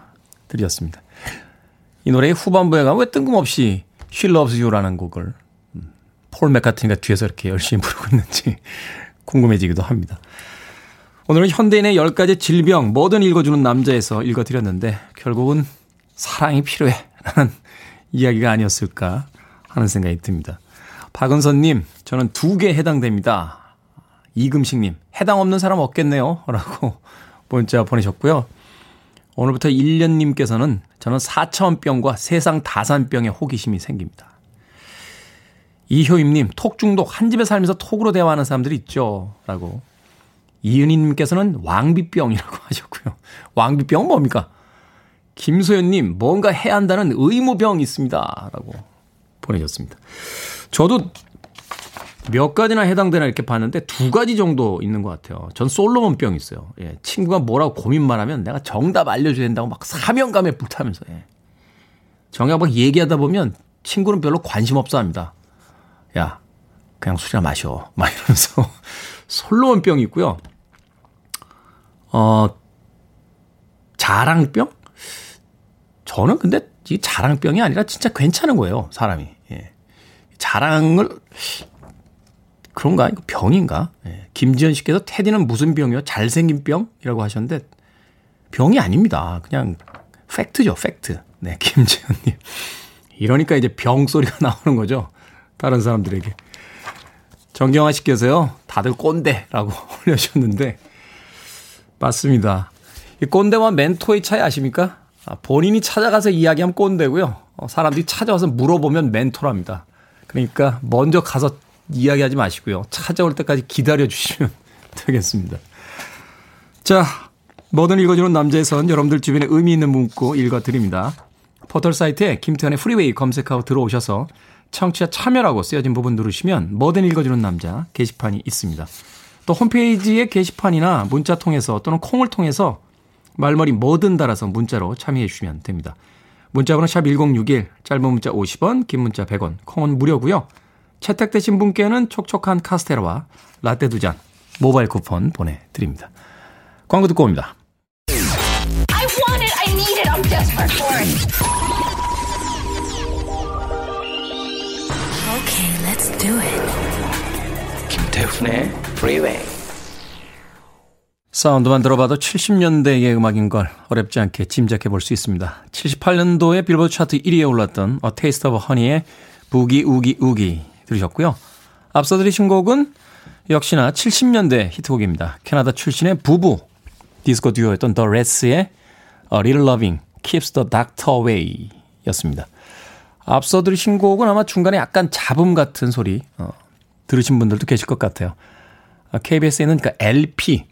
드렸습니다. 이 노래의 후반부에 가면 왜 뜬금없이 She Loves You라는 곡을 음, 폴 맥카트니가 뒤에서 이렇게 열심히 부르고 있는지 궁금해지기도 합니다. 오늘은 현대인의 10가지 질병 뭐든 읽어주는 남자에서 읽어드렸는데 결국은 사랑이 필요해 라는 이야기가 아니었을까 하는 생각이 듭니다. 박은선님 저는 두 개 해당됩니다. 이금식님 해당 없는 사람 없겠네요 라고 문자 보내셨고요. 오늘부터 1년님께서는 저는 4차원병과 세상 다산병에 호기심이 생깁니다. 이효임님, 톡 중독, 한 집에 살면서 톡으로 대화하는 사람들이 있죠. 라고. 이은희님께서는 왕비병이라고 하셨고요. 왕비병은 뭡니까? 김소연님, 뭔가 해야 한다는 의무병이 있습니다. 라고 보내셨습니다. 저도 몇 가지나 해당되나 이렇게 봤는데 두 가지 정도 있는 것 같아요. 전 솔로몬병 있어요. 예, 친구가 뭐라고 고민만 하면 내가 정답 알려줘야 된다고 막 사명감에 불타면서, 예. 정작 막 얘기하다 보면 친구는 별로 관심 없어 합니다. 야, 그냥 술이나 마셔. 막 이러면서 솔로몬병이 있고요. 어, 자랑병? 저는 근데 이 자랑병이 아니라 진짜 괜찮은 거예요, 사람이. 예. 자랑을 그런가? 이거 병인가? 예. 김지현 씨께서 테디는 무슨 병이요? 잘생긴 병 이라고 하셨는데 병이 아닙니다. 그냥 팩트죠, 팩트. 네, 김지현님. 이러니까 이제 병 소리가 나오는 거죠. 다른 사람들에게. 정경화 씨께서요, 다들 꼰대라고 올려주셨는데, 맞습니다. 이 꼰대와 멘토의 차이 아십니까? 아, 본인이 찾아가서 이야기하면 꼰대고요. 어, 사람들이 찾아와서 물어보면 멘토랍니다. 그러니까 먼저 가서 이야기하지 마시고요. 찾아올 때까지 기다려 주시면 되겠습니다. 자, 뭐든 읽어주는 남자에선 여러분들 주변에 의미 있는 문구 읽어드립니다. 포털 사이트에 김태훈의 프리웨이 검색하고 들어오셔서 청취자 참여라고 쓰여진 부분 누르시면 뭐든 읽어주는 남자 게시판이 있습니다. 또 홈페이지의 게시판이나 문자 통해서 또는 콩을 통해서 말머리 뭐든 달아서 문자로 참여해 주시면 됩니다. 문자번호 샵 1061, 짧은 문자 50원, 긴 문자 100원, 콩은 무료고요. 채택되신 분께는 촉촉한 카스테라와 라떼 두 잔 모바일 쿠폰 보내드립니다. 광고 듣고 옵니다. I want it, I need it, I'm desperate for it. Okay, let's do it. 김태훈의 Freeway. 사운드만 들어봐도 70년대의 음악인 걸 어렵지 않게 짐작해 볼 수 있습니다. 78년도에 빌보드 차트 1위에 올랐던 A Taste of Honey의 부기 우기 우기 들으셨고요. 앞서 들으신 곡은 역시나 70년대 히트곡입니다. 캐나다 출신의 부부 디스코 듀오였던 The Rets의 A Little Loving Keeps the Doctor Away 였습니다. 앞서 들으신 곡은 아마 중간에 약간 잡음 같은 소리 어, 들으신 분들도 계실 것 같아요. KBS에는 그 LP,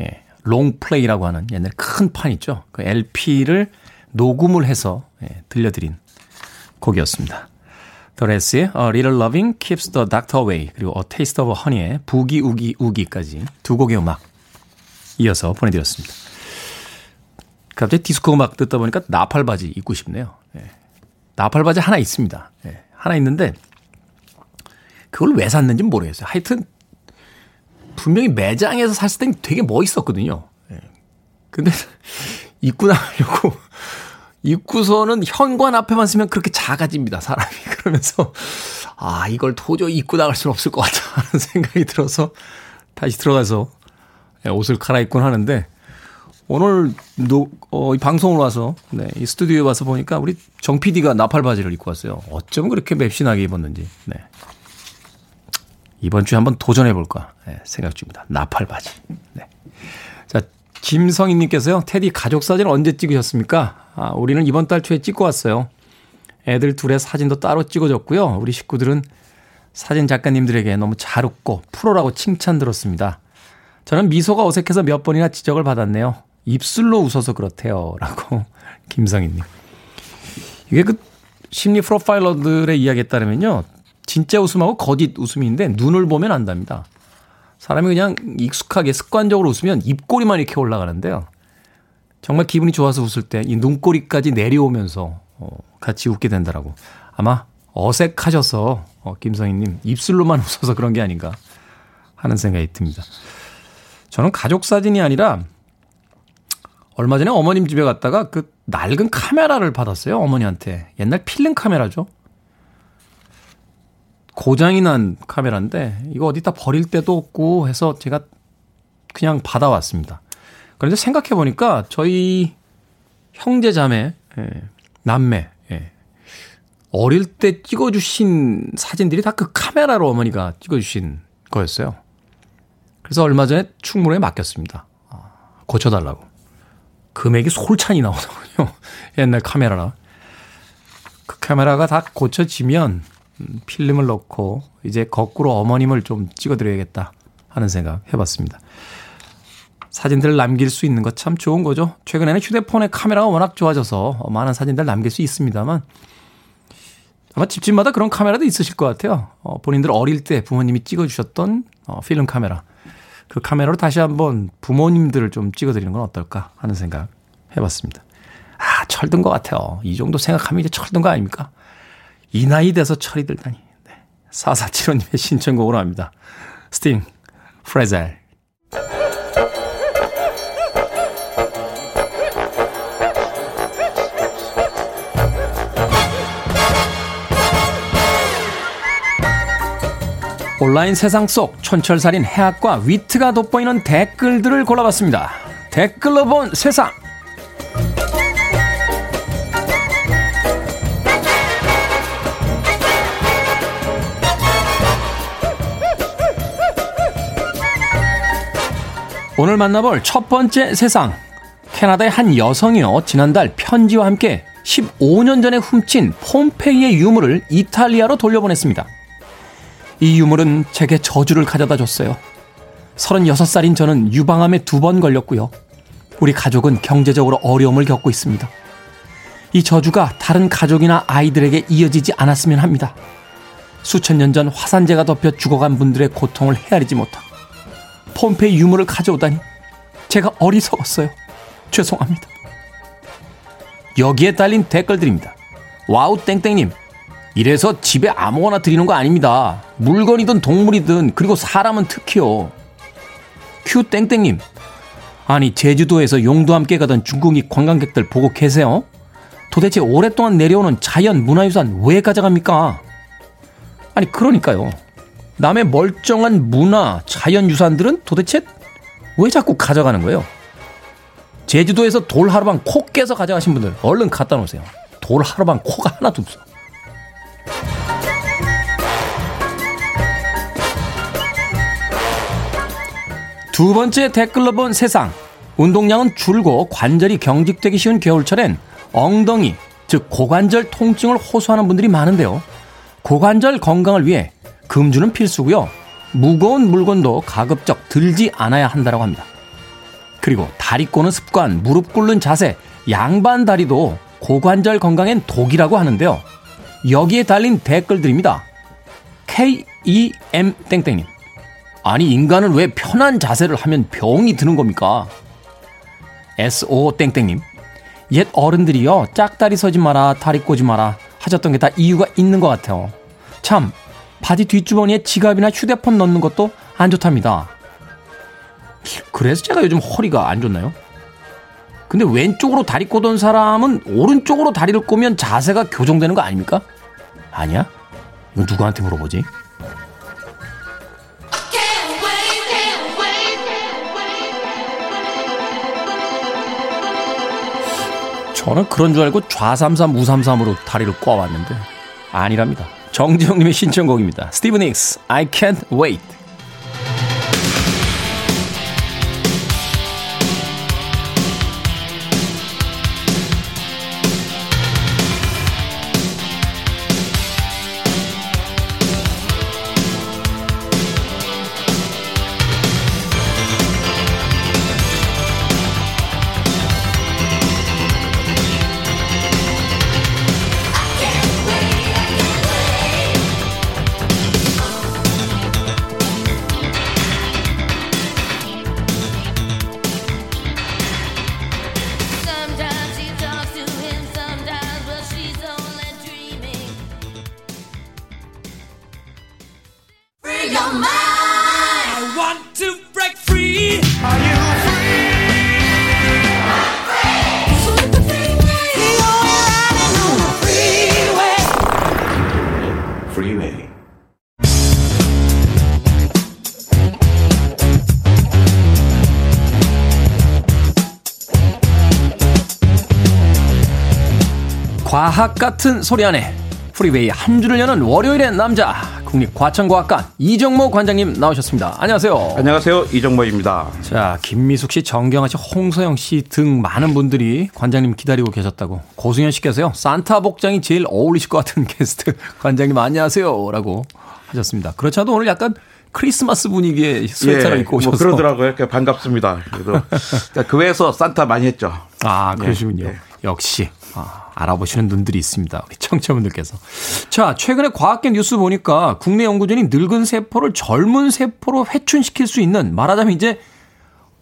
예, 롱플레이라고 하는 옛날 큰 판 있죠. 그 LP를 녹음을 해서 예, 들려드린 곡이었습니다. 더레스의 A Little Loving Keeps the Doctor Away 그리고 A Taste of Honey의 부기 우기 우기까지 두 곡의 음악 이어서 보내드렸습니다. 갑자기 디스코 음악 듣다 보니까 나팔 바지 입고 싶네요. 예. 나팔 바지 하나 있습니다. 예. 하나 있는데 그걸 왜 샀는지 모르겠어요. 하여튼 분명히 매장에서 샀을 땐 되게 멋있었거든요. 예. 근데 입고 나가려고 입고서는 현관 앞에만 쓰면 그렇게 작아집니다. 사람이 그러면서 아 이걸 도저히 입고 나갈 수는 없을 것 같다 하는 생각이 들어서 다시 들어가서 예, 옷을 갈아입곤 하는데 오늘 노, 어, 이 방송을 와서 네, 이 스튜디오에 와서 보니까 우리 정 PD가 나팔 바지를 입고 왔어요. 어쩌면 그렇게 맵신하게 입었는지. 네. 이번 주에 한번 도전해 볼까 네, 생각 중입니다. 나팔 바지. 네. 자, 김성희님께서요. 테디 가족 사진 언제 찍으셨습니까? 아, 우리는 이번 달 초에 찍고 왔어요. 애들 둘의 사진도 따로 찍어줬고요. 우리 식구들은 사진 작가님들에게 너무 잘 웃고 프로라고 칭찬 들었습니다. 저는 미소가 어색해서 몇 번이나 지적을 받았네요. 입술로 웃어서 그렇대요. 라고 김성희님. 이게 그 심리 프로파일러들의 이야기에 따르면요. 진짜 웃음하고 거짓 웃음인데 눈을 보면 안답니다. 사람이 그냥 익숙하게 습관적으로 웃으면 입꼬리만 이렇게 올라가는데요. 정말 기분이 좋아서 웃을 때 이 눈꼬리까지 내려오면서 어, 같이 웃게 된다라고. 아마 어색하셔서 어, 김성희님 입술로만 웃어서 그런 게 아닌가 하는 생각이 듭니다. 저는 가족 사진이 아니라 얼마 전에 어머님 집에 갔다가 그 낡은 카메라를 받았어요. 어머니한테. 옛날 필름 카메라죠. 고장이 난 카메라인데 이거 어디다 버릴 데도 없고 해서 제가 그냥 받아왔습니다. 그런데 생각해 보니까 저희 형제 자매, 예, 남매, 예, 어릴 때 찍어주신 사진들이 다 그 카메라로 어머니가 찍어주신 거였어요. 그래서 얼마 전에 충무로에 맡겼습니다. 아, 고쳐달라고. 금액이 솔찬이 나오더군요. 옛날 카메라라. 그 카메라가 다 고쳐지면 음, 필름을 넣고 이제 거꾸로 어머님을 좀 찍어드려야겠다 하는 생각 해봤습니다. 사진들을 남길 수 있는 것 참 좋은 거죠. 최근에는 휴대폰의 카메라가 워낙 좋아져서 많은 사진들을 남길 수 있습니다만 아마 집집마다 그런 카메라도 있으실 것 같아요. 어, 본인들 어릴 때 부모님이 찍어주셨던 어, 필름 카메라. 그 카메라로 다시 한번 부모님들을 좀 찍어드리는 건 어떨까 하는 생각 해봤습니다. 아, 철든 것 같아요. 이 정도 생각하면 이제 철든 거 아닙니까? 이 나이 돼서 철이 들다니. 네. 4475님의 신청곡으로 갑니다. 스팅, Fragile. 온라인 세상 속 촌철살인 해학과 위트가 돋보이는 댓글들을 골라봤습니다. 댓글로 본 세상. 오늘 만나볼 첫 번째 세상. 캐나다의 한 여성이요. 지난달 편지와 함께 15년 전에 훔친 폼페이의 유물을 이탈리아로 돌려보냈습니다. 이 유물은 제게 저주를 가져다 줬어요. 36살인 저는 유방암에 두 번 걸렸고요. 우리 가족은 경제적으로 어려움을 겪고 있습니다. 이 저주가 다른 가족이나 아이들에게 이어지지 않았으면 합니다. 수천 년 전 화산재가 덮여 죽어간 분들의 고통을 헤아리지 못하고 폼페이 유물을 가져오다니 제가 어리석었어요. 죄송합니다. 여기에 달린 댓글들입니다. Wow 땡땡님 이래서 집에 아무거나 들이는 거 아닙니다. 물건이든 동물이든 그리고 사람은 특히요. 큐 땡땡님. 아니 제주도에서 용도 함께 가던 중국인 관광객들 보고 계세요? 도대체 오랫동안 내려오는 자연 문화유산 왜 가져갑니까? 아니 그러니까요. 남의 멀쩡한 문화, 자연 유산들은 도대체 왜 자꾸 가져가는 거예요? 제주도에서 돌 하루방 코 깨서 가져가신 분들 얼른 갖다 놓으세요. 돌 하루방 코가 하나도 없어. 두 번째 댓글로 본 세상. 운동량은 줄고 관절이 경직되기 쉬운 겨울철엔 엉덩이, 즉 고관절 통증을 호소하는 분들이 많은데요. 고관절 건강을 위해 금주는 필수고요. 무거운 물건도 가급적 들지 않아야 한다고 합니다. 그리고 다리 꼬는 습관, 무릎 꿇는 자세, 양반 다리도 고관절 건강엔 독이라고 하는데요. 여기에 달린 댓글들입니다. KEM 땡땡님. 아니 인간은 왜 편한 자세를 하면 병이 드는 겁니까? SO 땡땡님. 옛 어른들이요 짝다리 서지 마라 다리 꼬지 마라 하셨던 게 다 이유가 있는 것 같아요. 참 바지 뒷주머니에 지갑이나 휴대폰 넣는 것도 안 좋답니다. 그래서 제가 요즘 허리가 안 좋나요? 근데 왼쪽으로 다리 꼬던 사람은 오른쪽으로 다리를 꼬면 자세가 교정되는 거 아닙니까? 아니야? 이건 누구한테 물어보지? 저는 그런 줄 알고 좌삼삼 우삼삼으로 다리를 꼬아왔는데 아니랍니다. 정지영님의 신청곡입니다. 스티브 닉스, I can't wait. 과학 같은 소리 하네 프리웨이 한 주를 여는 월요일의 남자 국립과천과학관 이정모 관장님 나오셨습니다. 안녕하세요.
안녕하세요. 이정모입니다.
자, 김미숙 씨, 정경아 씨, 홍서영 씨 등 많은 분들이 관장님 기다리고 계셨다고 고승현 씨께서요. 산타 복장이 제일 어울리실 것 같은 게스트 관장님 안녕하세요라고 하셨습니다. 그렇지 않아도 오늘 약간 크리스마스 분위기의 스웨터를
예,
입고 오셔서
뭐 그러더라고요. 반갑습니다. 그래도 교회에서 산타 많이 했죠.
아, 그러시군요.
예, 예.
역시 아, 알아보시는 눈들이 있습니다. 우리 청취자분들께서. 자, 최근에 과학계 뉴스 보니까 국내 연구진이 늙은 세포를 젊은 세포로 회춘시킬 수 있는 말하자면 이제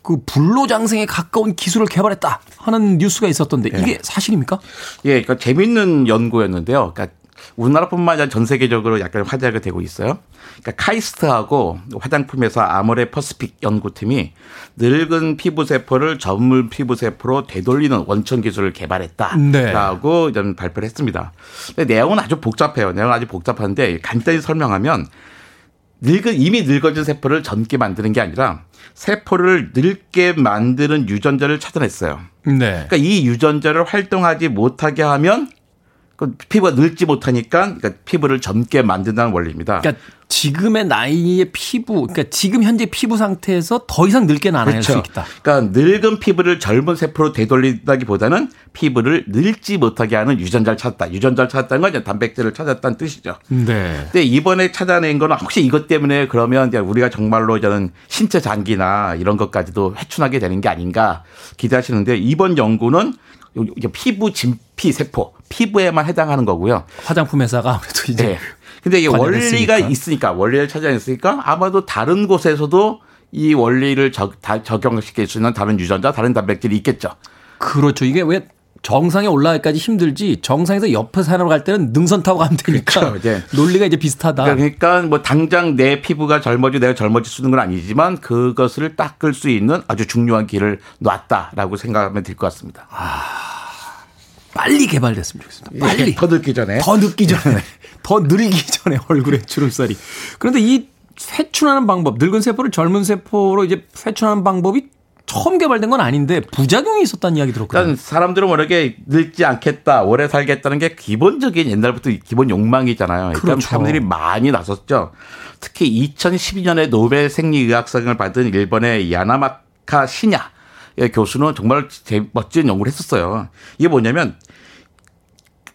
그 불로장생에 가까운 기술을 개발했다 하는 뉴스가 있었던데 이게
예.
사실입니까?
예, 그러니까 재밌는 연구였는데요. 그러니까 우리나라뿐만 아니라 전 세계적으로 약간 화제가 되고 있어요. 그러니까 카이스트하고 화장품회사 아모레 퍼시픽 연구팀이 늙은 피부 세포를 젊은 피부 세포로 되돌리는 원천 기술을 개발했다라고 네. 발표를 했습니다. 근데 내용은 아주 복잡해요. 내용은 아주 복잡한데 간단히 설명하면 늙은 이미 늙어진 세포를 젊게 만드는 게 아니라 세포를 늙게 만드는 유전자를 찾아냈어요.
네.
그러니까 이 유전자를 활동하지 못하게 하면 그 피부가 늙지 못하니까 그러니까 피부를 젊게 만든다는 원리입니다.
그러니까 지금의 나이의 피부, 그러니까 지금 현재 피부 상태에서 더 이상 늙게 나아낼
그렇죠.
수 있다.
그러니까 늙은 피부를 젊은 세포로 되돌린다기보다는 피부를 늙지 못하게 하는 유전자를 찾았다. 유전자를 찾았다는 건 단백질을 찾았다는 뜻이죠.
네.
근데 이번에 찾아낸 거는 혹시 이것 때문에 그러면 우리가 정말로 저는 신체 장기나 이런 것까지도 회춘하게 되는 게 아닌가 기대하시는데 이번 연구는 피부 진피 세포, 피부에만 해당하는 거고요.
화장품 회사가 아무래도 이제.
네. 근데 이게 원리가 있으니까 원리를 찾아냈으니까 아마도 다른 곳에서도 이 원리를 적, 다, 적용시킬 수 있는 다른 유전자, 다른 단백질이 있겠죠.
그렇죠. 이게 왜 정상에 올라가기까지 힘들지 정상에서 옆에 산으로 갈 때는 능선 타고 가면 되니까
그렇죠. 이제.
논리가 이제 비슷하다.
그러니까 뭐 당장 내 피부가 젊어지고 내가 젊어질 수 있는 건 아니지만 그것을 닦을 수 있는 아주 중요한 길을 놨다라고 생각하면 될 것 같습니다.
아, 빨리 개발됐으면 좋겠습니다. 빨리.
예, 더 늦기 전에.
더 늦기 전에. 더 늘기 전에 얼굴에 주름살이. 그런데 이 회춘하는 방법, 늙은 세포를 젊은 세포로 이제 회춘하는 방법이 처음 개발된 건 아닌데 부작용이 있었다는 이야기 들었거든요.
그러니까 사람들은 모르게 늙지 않겠다, 오래 살겠다는 게 기본적인 옛날부터 기본 욕망이잖아요. 그러니까
그렇죠.
사람들이 많이 나섰죠. 특히 2012년에 노벨 생리의학상을 받은 일본의 야나마카 시냐 교수는 정말 멋진 연구를 했었어요. 이게 뭐냐면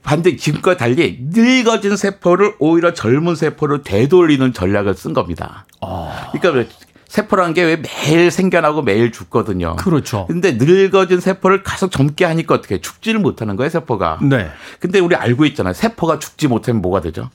반대 지금과 달리 늙어진 세포를 오히려 젊은 세포로 되돌리는 전략을 쓴 겁니다.
아.
그러니까 세포라는 게왜 매일 생겨나고 매일 죽거든요.
그렇죠.
근데 늙어진 세포를 계속 젊게 하니까 어떻게 죽지를 못하는 거예요, 세포가.
네.
근데 우리 알고 있잖아요. 세포가 죽지 못하면 뭐가 되죠?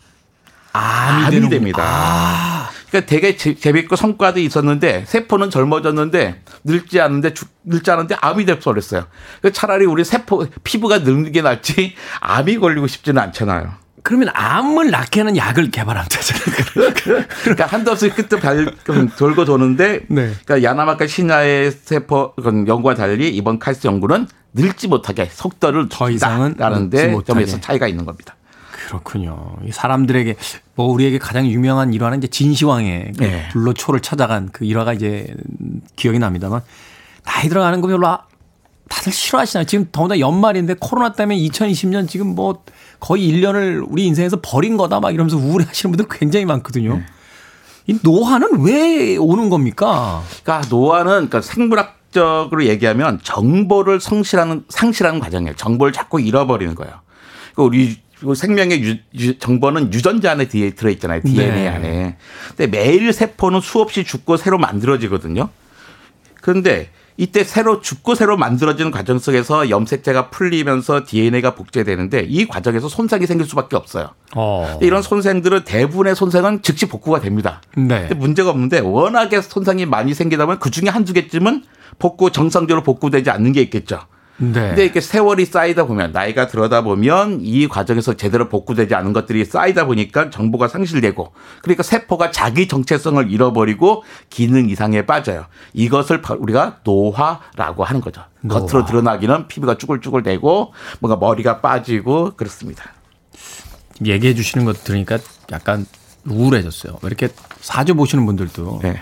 암이,
암이
되는
됩니다.
아.
그러니까 되게 재, 재밌고 성과도 있었는데 세포는 젊어졌는데 늙지 않는데 죽, 늙지 않는데 암이 돼버렸어요. 차라리 우리 세포 피부가 늙는 게 낫지 암이 걸리고 싶지는 않잖아요.
그러면 암을 낫게 하는 약을 개발하면 되잖아요.
그러니까 한도 없이 끝도 발, 돌고 도는데, 네. 그러니까 야마나카 신야의 세포 연구와 달리 이번 카이스트 연구는 늙지 못하게 속도를
더 이상은
라는데 점에서 차이가 있는 겁니다.
그렇군요. 사람들에게 뭐 우리에게 가장 유명한 일화는 이제 진시황의 그 네. 불로 초를 찾아간 그 일화가 이제 기억이 납니다만 나이 들어가는 거 별로 아, 다들 싫어하시나요? 지금 더구나 연말인데 코로나 때문에 2020년 지금 뭐 거의 1년을 우리 인생에서 버린 거다 막 이러면서 우울해 하시는 분들 굉장히 많거든요. 네. 이 노화는 왜 오는 겁니까?
그러니까 노화는 그러니까 생물학적으로 얘기하면 정보를 성실하는 상실하는 과정이에요. 정보를 자꾸 잃어버리는 거예요. 그러니까 우리 생명의 유, 유, 정보는 유전자 안에 들어있잖아요. DNA 네. 안에. 근데 매일 세포는 수없이 죽고 새로 만들어지거든요. 그런데 이때 새로 죽고 새로 만들어지는 과정 속에서 염색체가 풀리면서 DNA가 복제되는데 이 과정에서 손상이 생길 수밖에 없어요. 어. 이런 손상들은 대부분의 손상은 즉시 복구가 됩니다. 네. 근데 문제가 없는데 워낙에 손상이 많이 생기다 보면 그 중에 한두 개쯤은 복구 정상적으로 복구되지 않는 게 있겠죠. 네. 근데 이렇게 세월이 쌓이다 보면 나이가 들어다 보면 이 과정에서 제대로 복구되지 않은 것들이 쌓이다 보니까 정보가 상실되고 그러니까 세포가 자기 정체성을 잃어버리고 기능 이상에 빠져요. 이것을 우리가 노화라고 하는 거죠. 노화. 겉으로 드러나기는 피부가 쭈글쭈글 되고 뭔가 머리가 빠지고 그렇습니다.
얘기해 주시는 것 들으니까 약간 우울해졌어요. 이렇게 사주 보시는 분들도 네.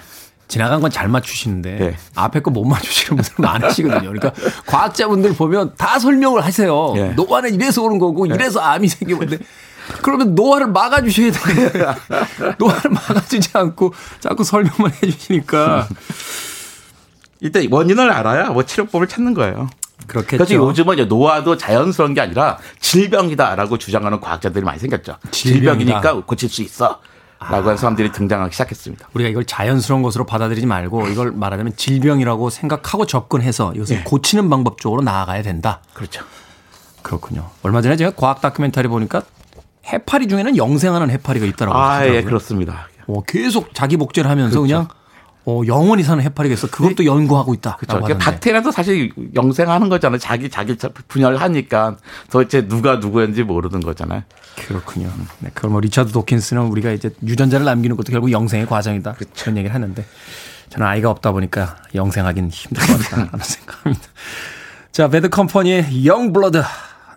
지나간 건 잘 맞추시는데 네. 앞에 거 못 맞추시는 분들 많으시거든요. 그러니까 과학자분들 보면 다 설명을 하세요. 네. 노화는 이래서 오는 거고 네. 이래서 암이 생기는데 그러면 노화를 막아주셔야 되는데 노화를 막아주지 않고 자꾸 설명만 해주시니까
일단 원인을 알아야 뭐 치료법을 찾는 거예요.
그렇겠죠.
그래서 요즘은 이제 노화도 자연스러운 게 아니라 질병이다라고 주장하는 과학자들이 많이 생겼죠. 질병이다. 질병이니까 고칠 수 있어. 라고 하는 사람들이 등장하기 시작했습니다.
우리가 이걸 자연스러운 것으로 받아들이지 말고 이걸 말하자면 질병이라고 생각하고 접근해서 이것을 네. 고치는 방법 쪽으로 나아가야 된다.
그렇죠.
그렇군요. 얼마 전에 제가 과학 다큐멘터리 보니까 해파리 중에는 영생하는 해파리가 있다라고
아. 예, 그렇습니다.
어, 계속 자기 복제를 하면서 그렇죠. 그냥 어, 영원히 사는 해파리겠어. 그것도 네. 연구하고 있다.
그렇죠. 박테리아도 사실 영생하는 거잖아요. 자기 자기 분야를 하니까 도대체 누가 누구였는지 모르는 거잖아요.
그렇군요. 네, 그걸 뭐 리차드 도킨스는 우리가 이제 유전자를 남기는 것도 결국 영생의 과정이다. 그렇죠. 그런 얘기를 하는데 저는 아이가 없다 보니까 영생하기는 힘들 것 같다는 생각합니다. 자, 배드 컴퍼니의 Young Blood.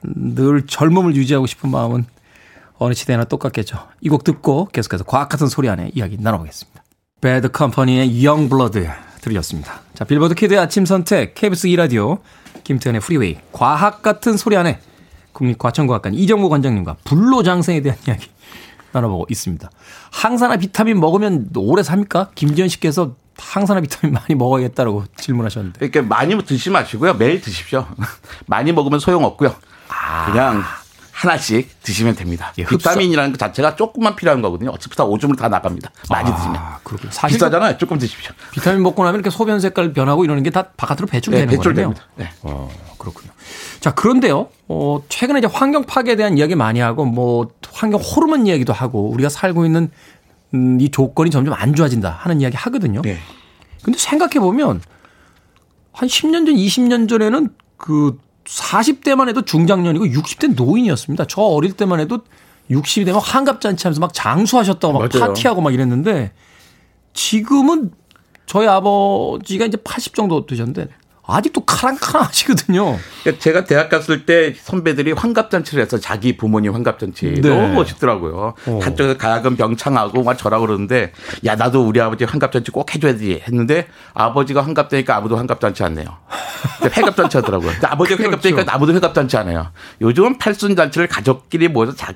늘 젊음을 유지하고 싶은 마음은 어느 시대나 똑같겠죠. 이 곡 듣고 계속해서 과학 같은 소리 하네 이야기 나눠보겠습니다. 배드 컴퍼니의 Young Blood 들으셨습니다. 자, 빌보드 kid의 아침 선택, KBS 2라디오, 김태현의 프리웨이, 과학 같은 소리 안에 국립과천과학관 이정무 관장님과 불로장생에 대한 이야기 나눠보고 있습니다. 항산화 비타민 먹으면 오래 삽니까? 김지현 씨께서 항산화 비타민 많이 먹어야겠다라고 질문하셨는데.
이렇게 많이 드시지 마시고요. 매일 드십시오. 많이 먹으면 소용없고요. 아. 그냥 하나씩 드시면 됩니다. 예, 비타민이라는 것 자체가 조금만 필요한 거거든요. 어차피 다 오줌으로 다 나갑니다. 많이 아, 드시면. 그렇군요. 사실 비싸잖아요. 조금 드십시오.
비타민 먹고 나면 이렇게 소변 색깔 변하고 이러는 게 다 바깥으로 배출되는 네, 거예요. 네. 어, 그렇군요. 자, 그런데요. 어, 최근에 이제 환경 파괴에 대한 이야기 많이 하고 뭐 환경 호르몬 이야기도 하고 우리가 살고 있는 음, 이 조건이 점점 안 좋아진다 하는 이야기 하거든요. 네. 근데 생각해 보면 한 10년 전, 20년 전에는 그 40대만 해도 중장년이고 60대 노인이었습니다. 저 어릴 때만 해도 60이 되면 환갑잔치 하면서 막 장수하셨다고 막 맞아요. 파티하고 막 이랬는데 지금은 저희 아버지가 이제 80 정도 되셨는데 아직도 카랑카랑하시거든요.
그러니까 제가 대학 갔을 때 선배들이 환갑잔치를 해서 자기 부모님 환갑잔치 네. 너무 멋있더라고요. 어. 한쪽에서 가야금 병창하고 막 저라고 그러는데 야 나도 우리 아버지 환갑잔치 꼭 해줘야지 했는데 아버지가 환갑되니까 아무도 환갑잔치 안 내요. 회갑잔치 하더라고요. 아버지가 그렇죠. 회갑되니까 아무도 회갑잔치 안 해요. 요즘은 팔순잔치를 가족끼리 모여서 자,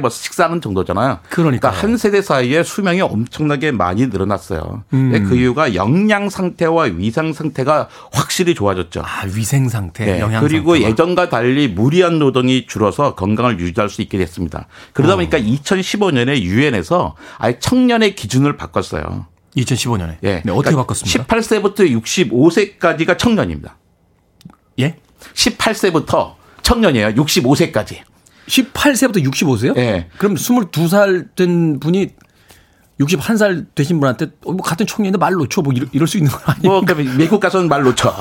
뭐 식사하는 정도잖아요. 그러니까 한 세대 사이에 수명이 엄청나게 많이 늘어났어요. 음. 그 이유가 영양 상태와 위상 상태가 확실히 좋아졌죠.
아, 위생 상태,
네.
영양
그리고
상태가.
예전과 달리 무리한 노동이 줄어서 건강을 유지할 수 있게 됐습니다. 그러다 어. 보니까 2015년에 유엔에서 아예 청년의 기준을 바꿨어요.
2015년에. 예. 네, 어떻게 그러니까 바꿨습니까?
18세부터 65세까지가 청년입니다.
예?
18세부터 청년이에요. 65세까지.
18세부터 65세요?
네.
그럼 22살 된 분이 61살 되신 분한테 어, 뭐 같은 청년인데 말 놓쳐 뭐 이럴, 이럴 수 있는 건 아니에요.
뭐 그다음에 미국 가서는 말 놓쳐.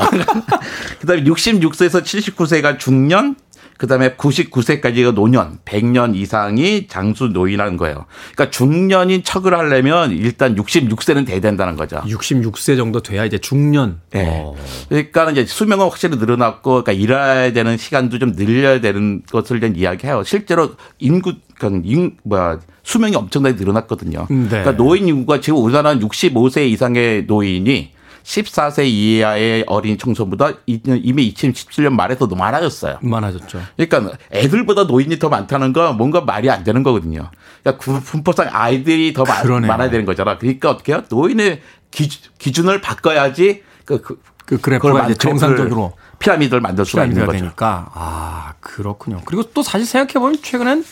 그다음에 66세에서 79세가 중년, 그다음에 99세까지가 노년, 100년 이상이 장수 노인하는 거예요. 그러니까 중년인 척을 하려면 일단 66세는 돼야 된다는 거죠.
66세 정도 돼야 이제 중년.
네. 어. 그러니까 이제 수명은 확실히 늘어났고, 그러니까 일해야 되는 시간도 좀 늘려야 되는 것을 좀 이야기해요. 실제로 인구, 그러니까 인, 뭐야, 수명이 엄청나게 늘어났거든요. 네. 그러니까 노인 인구가 지금 우리나라는 65세 이상의 노인이 14세 이하의 어린 청소보다 이미 2017년 말에 더 많아졌어요.
많아졌죠.
그러니까 애들보다 노인이 더 많다는 건 뭔가 말이 안 되는 거거든요. 그러니까 분포상 아이들이 더 그러네요. 많아야 되는 거잖아. 그러니까 어떻게 해요? 노인의 기준, 을 바꿔야지 그, 그,
그 그래프가 이제 정상적으로
피라미드를 만들 수가 있는 거죠.
되니까 아 그렇군요. 그리고 또 사실 생각해 보면 최근엔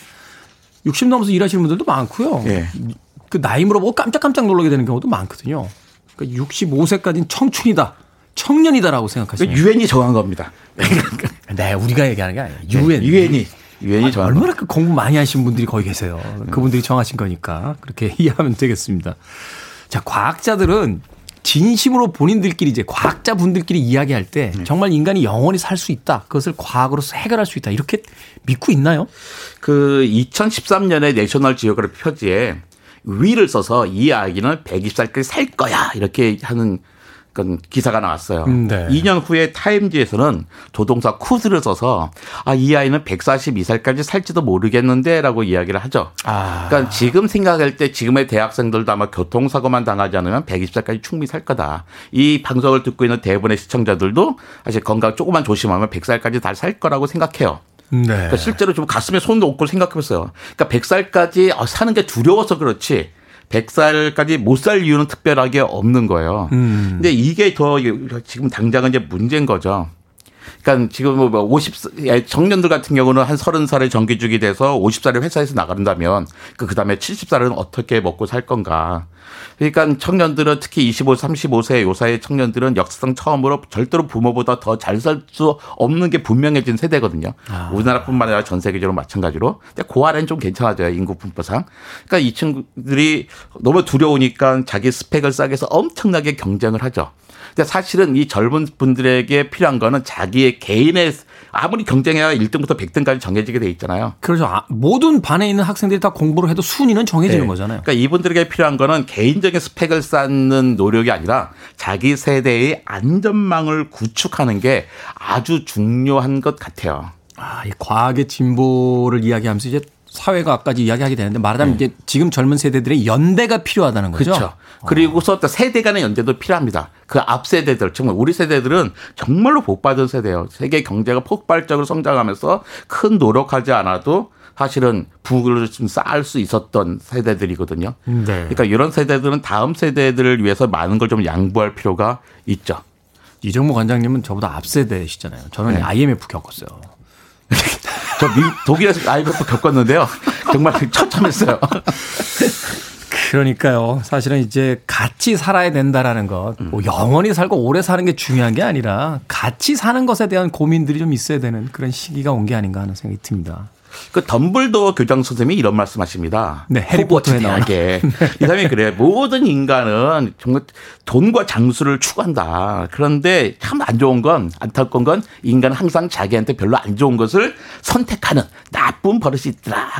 60 넘어서 일하시는 분들도 많고요. 예. 그 나이 물어보고 깜짝깜짝 놀라게 되는 경우도 많거든요. 그러니까 65세까지는 청춘이다. 청년이다라고 생각하시면
유엔이 정한 겁니다.
네, 우리가 얘기하는 게 아니에요. 유엔.
네, 유엔이 유엔이 정한
얼마나 그 공부 많이 하신 분들이 거기 계세요. 그분들이 정하신 거니까 그렇게 이해하면 되겠습니다. 자, 과학자들은 진심으로 본인들끼리 이제 과학자 분들끼리 이야기할 때 네. 정말 인간이 영원히 살 수 있다. 그것을 과학으로서 해결할 수 있다. 이렇게 믿고 있나요?
그 2013년에 내셔널 지오그래피 표지에 위를 써서 이 아기는 120살까지 살 거야. 이렇게 하는 그런 기사가 나왔어요. 음, 네. 2년 후에 타임지에서는 조동사 쿠드를 써서 아, 이 아이는 142살까지 살지도 모르겠는데 라고 이야기를 하죠. 아. 그러니까 지금 생각할 때 지금의 대학생들도 아마 교통사고만 당하지 않으면 120살까지 충분히 살 거다. 이 방송을 듣고 있는 대부분의 시청자들도 사실 건강 조금만 조심하면 100살까지 다 살 거라고 생각해요. 네. 그러니까 실제로 좀 가슴에 손 놓고 생각해봤어요. 그러니까 100살까지 어, 사는 게 두려워서 그렇지. 100살까지 못 살 이유는 특별하게 없는 거예요. 음. 근데 이게 더 지금 당장은 이제 문제인 거죠. 그러니까 지금 뭐 50, 청년들 같은 경우는 한 30살에 정기주기 돼서 50살에 회사에서 나간다면 그 그다음에 70살은 어떻게 먹고 살 건가. 그러니까 청년들은 특히 25, 35세 요사이의 청년들은 역사상 처음으로 절대로 부모보다 더 잘 살 수 없는 게 분명해진 세대거든요. 아. 우리나라뿐만 아니라 전 세계적으로 마찬가지로. 근데 그 아래는 좀 괜찮아져요. 인구 분포상. 그러니까 이 친구들이 너무 두려우니까 자기 스펙을 위해서 엄청나게 경쟁을 하죠. 근데 사실은 이 젊은 분들에게 필요한 거는 자기의 개인의 아무리 경쟁해야 1등부터 100등까지 정해지게 돼 있잖아요.
그렇죠. 아, 모든 반에 있는 학생들이 다 공부를 해도 순위는 정해지는 네. 거잖아요.
그러니까 이분들에게 필요한 거는 개인 적인 스펙을 쌓는 노력이 아니라 자기 세대의 안전망을 구축하는 게 아주 중요한 것 같아요.
아, 이 과학의 진보를 이야기하면서 이제 사회과까지 이야기하게 되는데 말하자면 네. 이제 지금 젊은 세대들의 연대가 필요하다는 거죠.
그렇죠. 그리고서 또 세대 간의 연대도 필요합니다. 그 앞 세대들 정말 우리 세대들은 정말로 복 받은 세대예요. 세계 경제가 폭발적으로 성장하면서 큰 노력하지 않아도 사실은 부를 좀 쌓을 수 있었던 세대들이거든요. 네. 그러니까 이런 세대들은 다음 세대들을 위해서 많은 걸 좀 양보할 필요가 있죠.
이정모 관장님은 저보다 앞 세대시잖아요. 저는 네. IMF 겪었어요.
저 미, 독일에서 IMF 겪었는데요. 정말 처참했어요.
그러니까요. 사실은 이제 같이 살아야 된다라는 것, 뭐 영원히 살고 오래 사는 게 중요한 게 아니라 같이 사는 것에 대한 고민들이 좀 있어야 되는 그런 시기가 온 게 아닌가 하는 생각이 듭니다.
그 덤블도 교장 선생님이 이런 말씀하십니다.
네, 해리포터에 나오게.
이 사람이 그래. 모든 인간은 정말 돈과 장수를 추구한다. 그런데 참 안 좋은 건 안타까운 건 인간은 항상 자기한테 별로 안 좋은 것을 선택하는 나쁜 버릇이 있더라.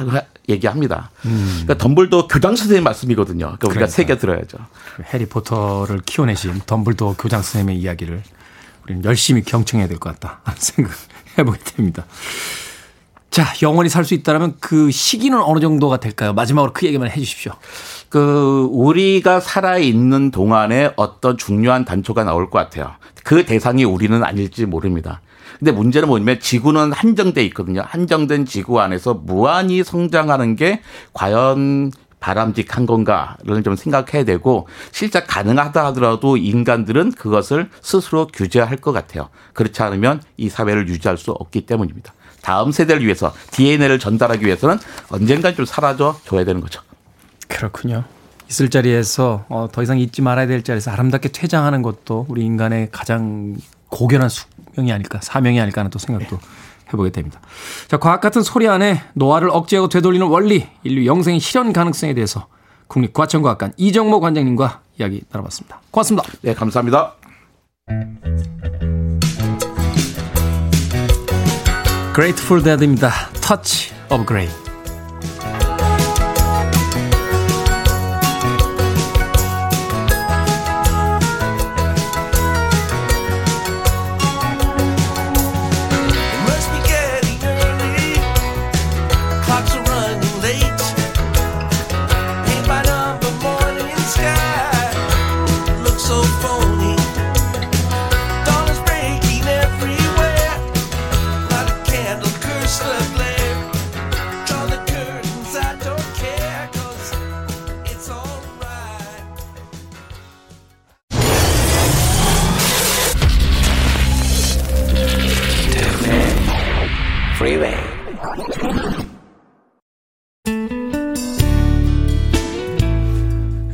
얘기합니다. 음. 그러니까 덤블도 교장 선생님 말씀이거든요. 그러니까 우리가 새겨 들어야죠.
해리포터를 키워내신 덤블도 교장 선생님의 이야기를 우리는 열심히 경청해야 될 것 같다. 생각 해보게 됩니다. 자, 영원히 살 수 있다면 그 시기는 어느 정도가 될까요? 마지막으로 그 얘기만 해 주십시오.
그 우리가 살아 있는 동안에 어떤 중요한 단초가 나올 것 같아요. 그 대상이 우리는 아닐지 모릅니다. 근데 문제는 뭐냐면 지구는 한정돼 있거든요. 한정된 지구 안에서 무한히 성장하는 게 과연 바람직한 건가를 좀 생각해야 되고 실제 가능하다 하더라도 인간들은 그것을 스스로 규제할 것 같아요. 그렇지 않으면 이 사회를 유지할 수 없기 때문입니다. 다음 세대를 위해서 DNA를 전달하기 위해서는 언젠가 좀 사라져 줘야 되는 거죠.
그렇군요. 있을 자리에서 어, 더 이상 잊지 말아야 될 자리에서 아름답게 퇴장하는 것도 우리 인간의 가장 고견한 숙명이 아닐까, 사명이 아닐까 하는 또 생각도 해보게 됩니다. 자, 과학 같은 소리 안에 노화를 억제하고 되돌리는 원리, 인류 영생의 실현 가능성에 대해서 국립과천과학관 이정모 관장님과 이야기 나눠봤습니다. 고맙습니다.
네, 감사합니다.
Grateful Dead입니다. Touch of Grey.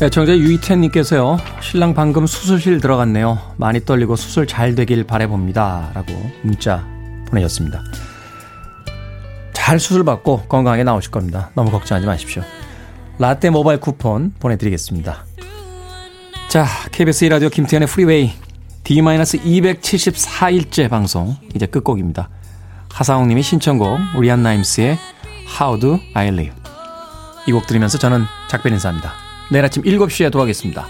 애청자 네, 유이태님께서요, 신랑 방금 수술실 들어갔네요. 많이 떨리고 수술 잘 되길 바래봅니다. 라고 문자 보내셨습니다. 잘 수술받고 건강하게 나오실 겁니다. 너무 걱정하지 마십시오. 라떼 모바일 쿠폰 보내드리겠습니다. 자, KBS 2라디오 김태현의 프리웨이 D-274일째 방송 이제 끝곡입니다. 하사홍님의 신청곡 우리한 나임스의 How Do I Live 이 곡 들으면서 저는 작별 인사합니다. 내일 아침 7시에 돌아오겠습니다.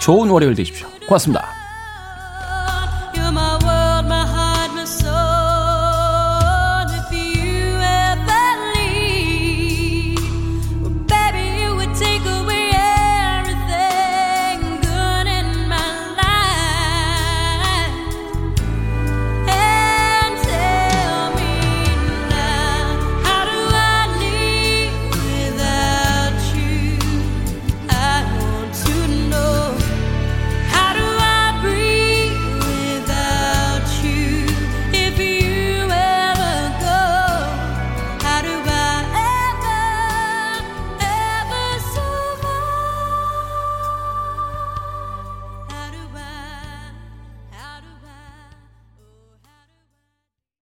좋은 월요일 되십시오. 고맙습니다.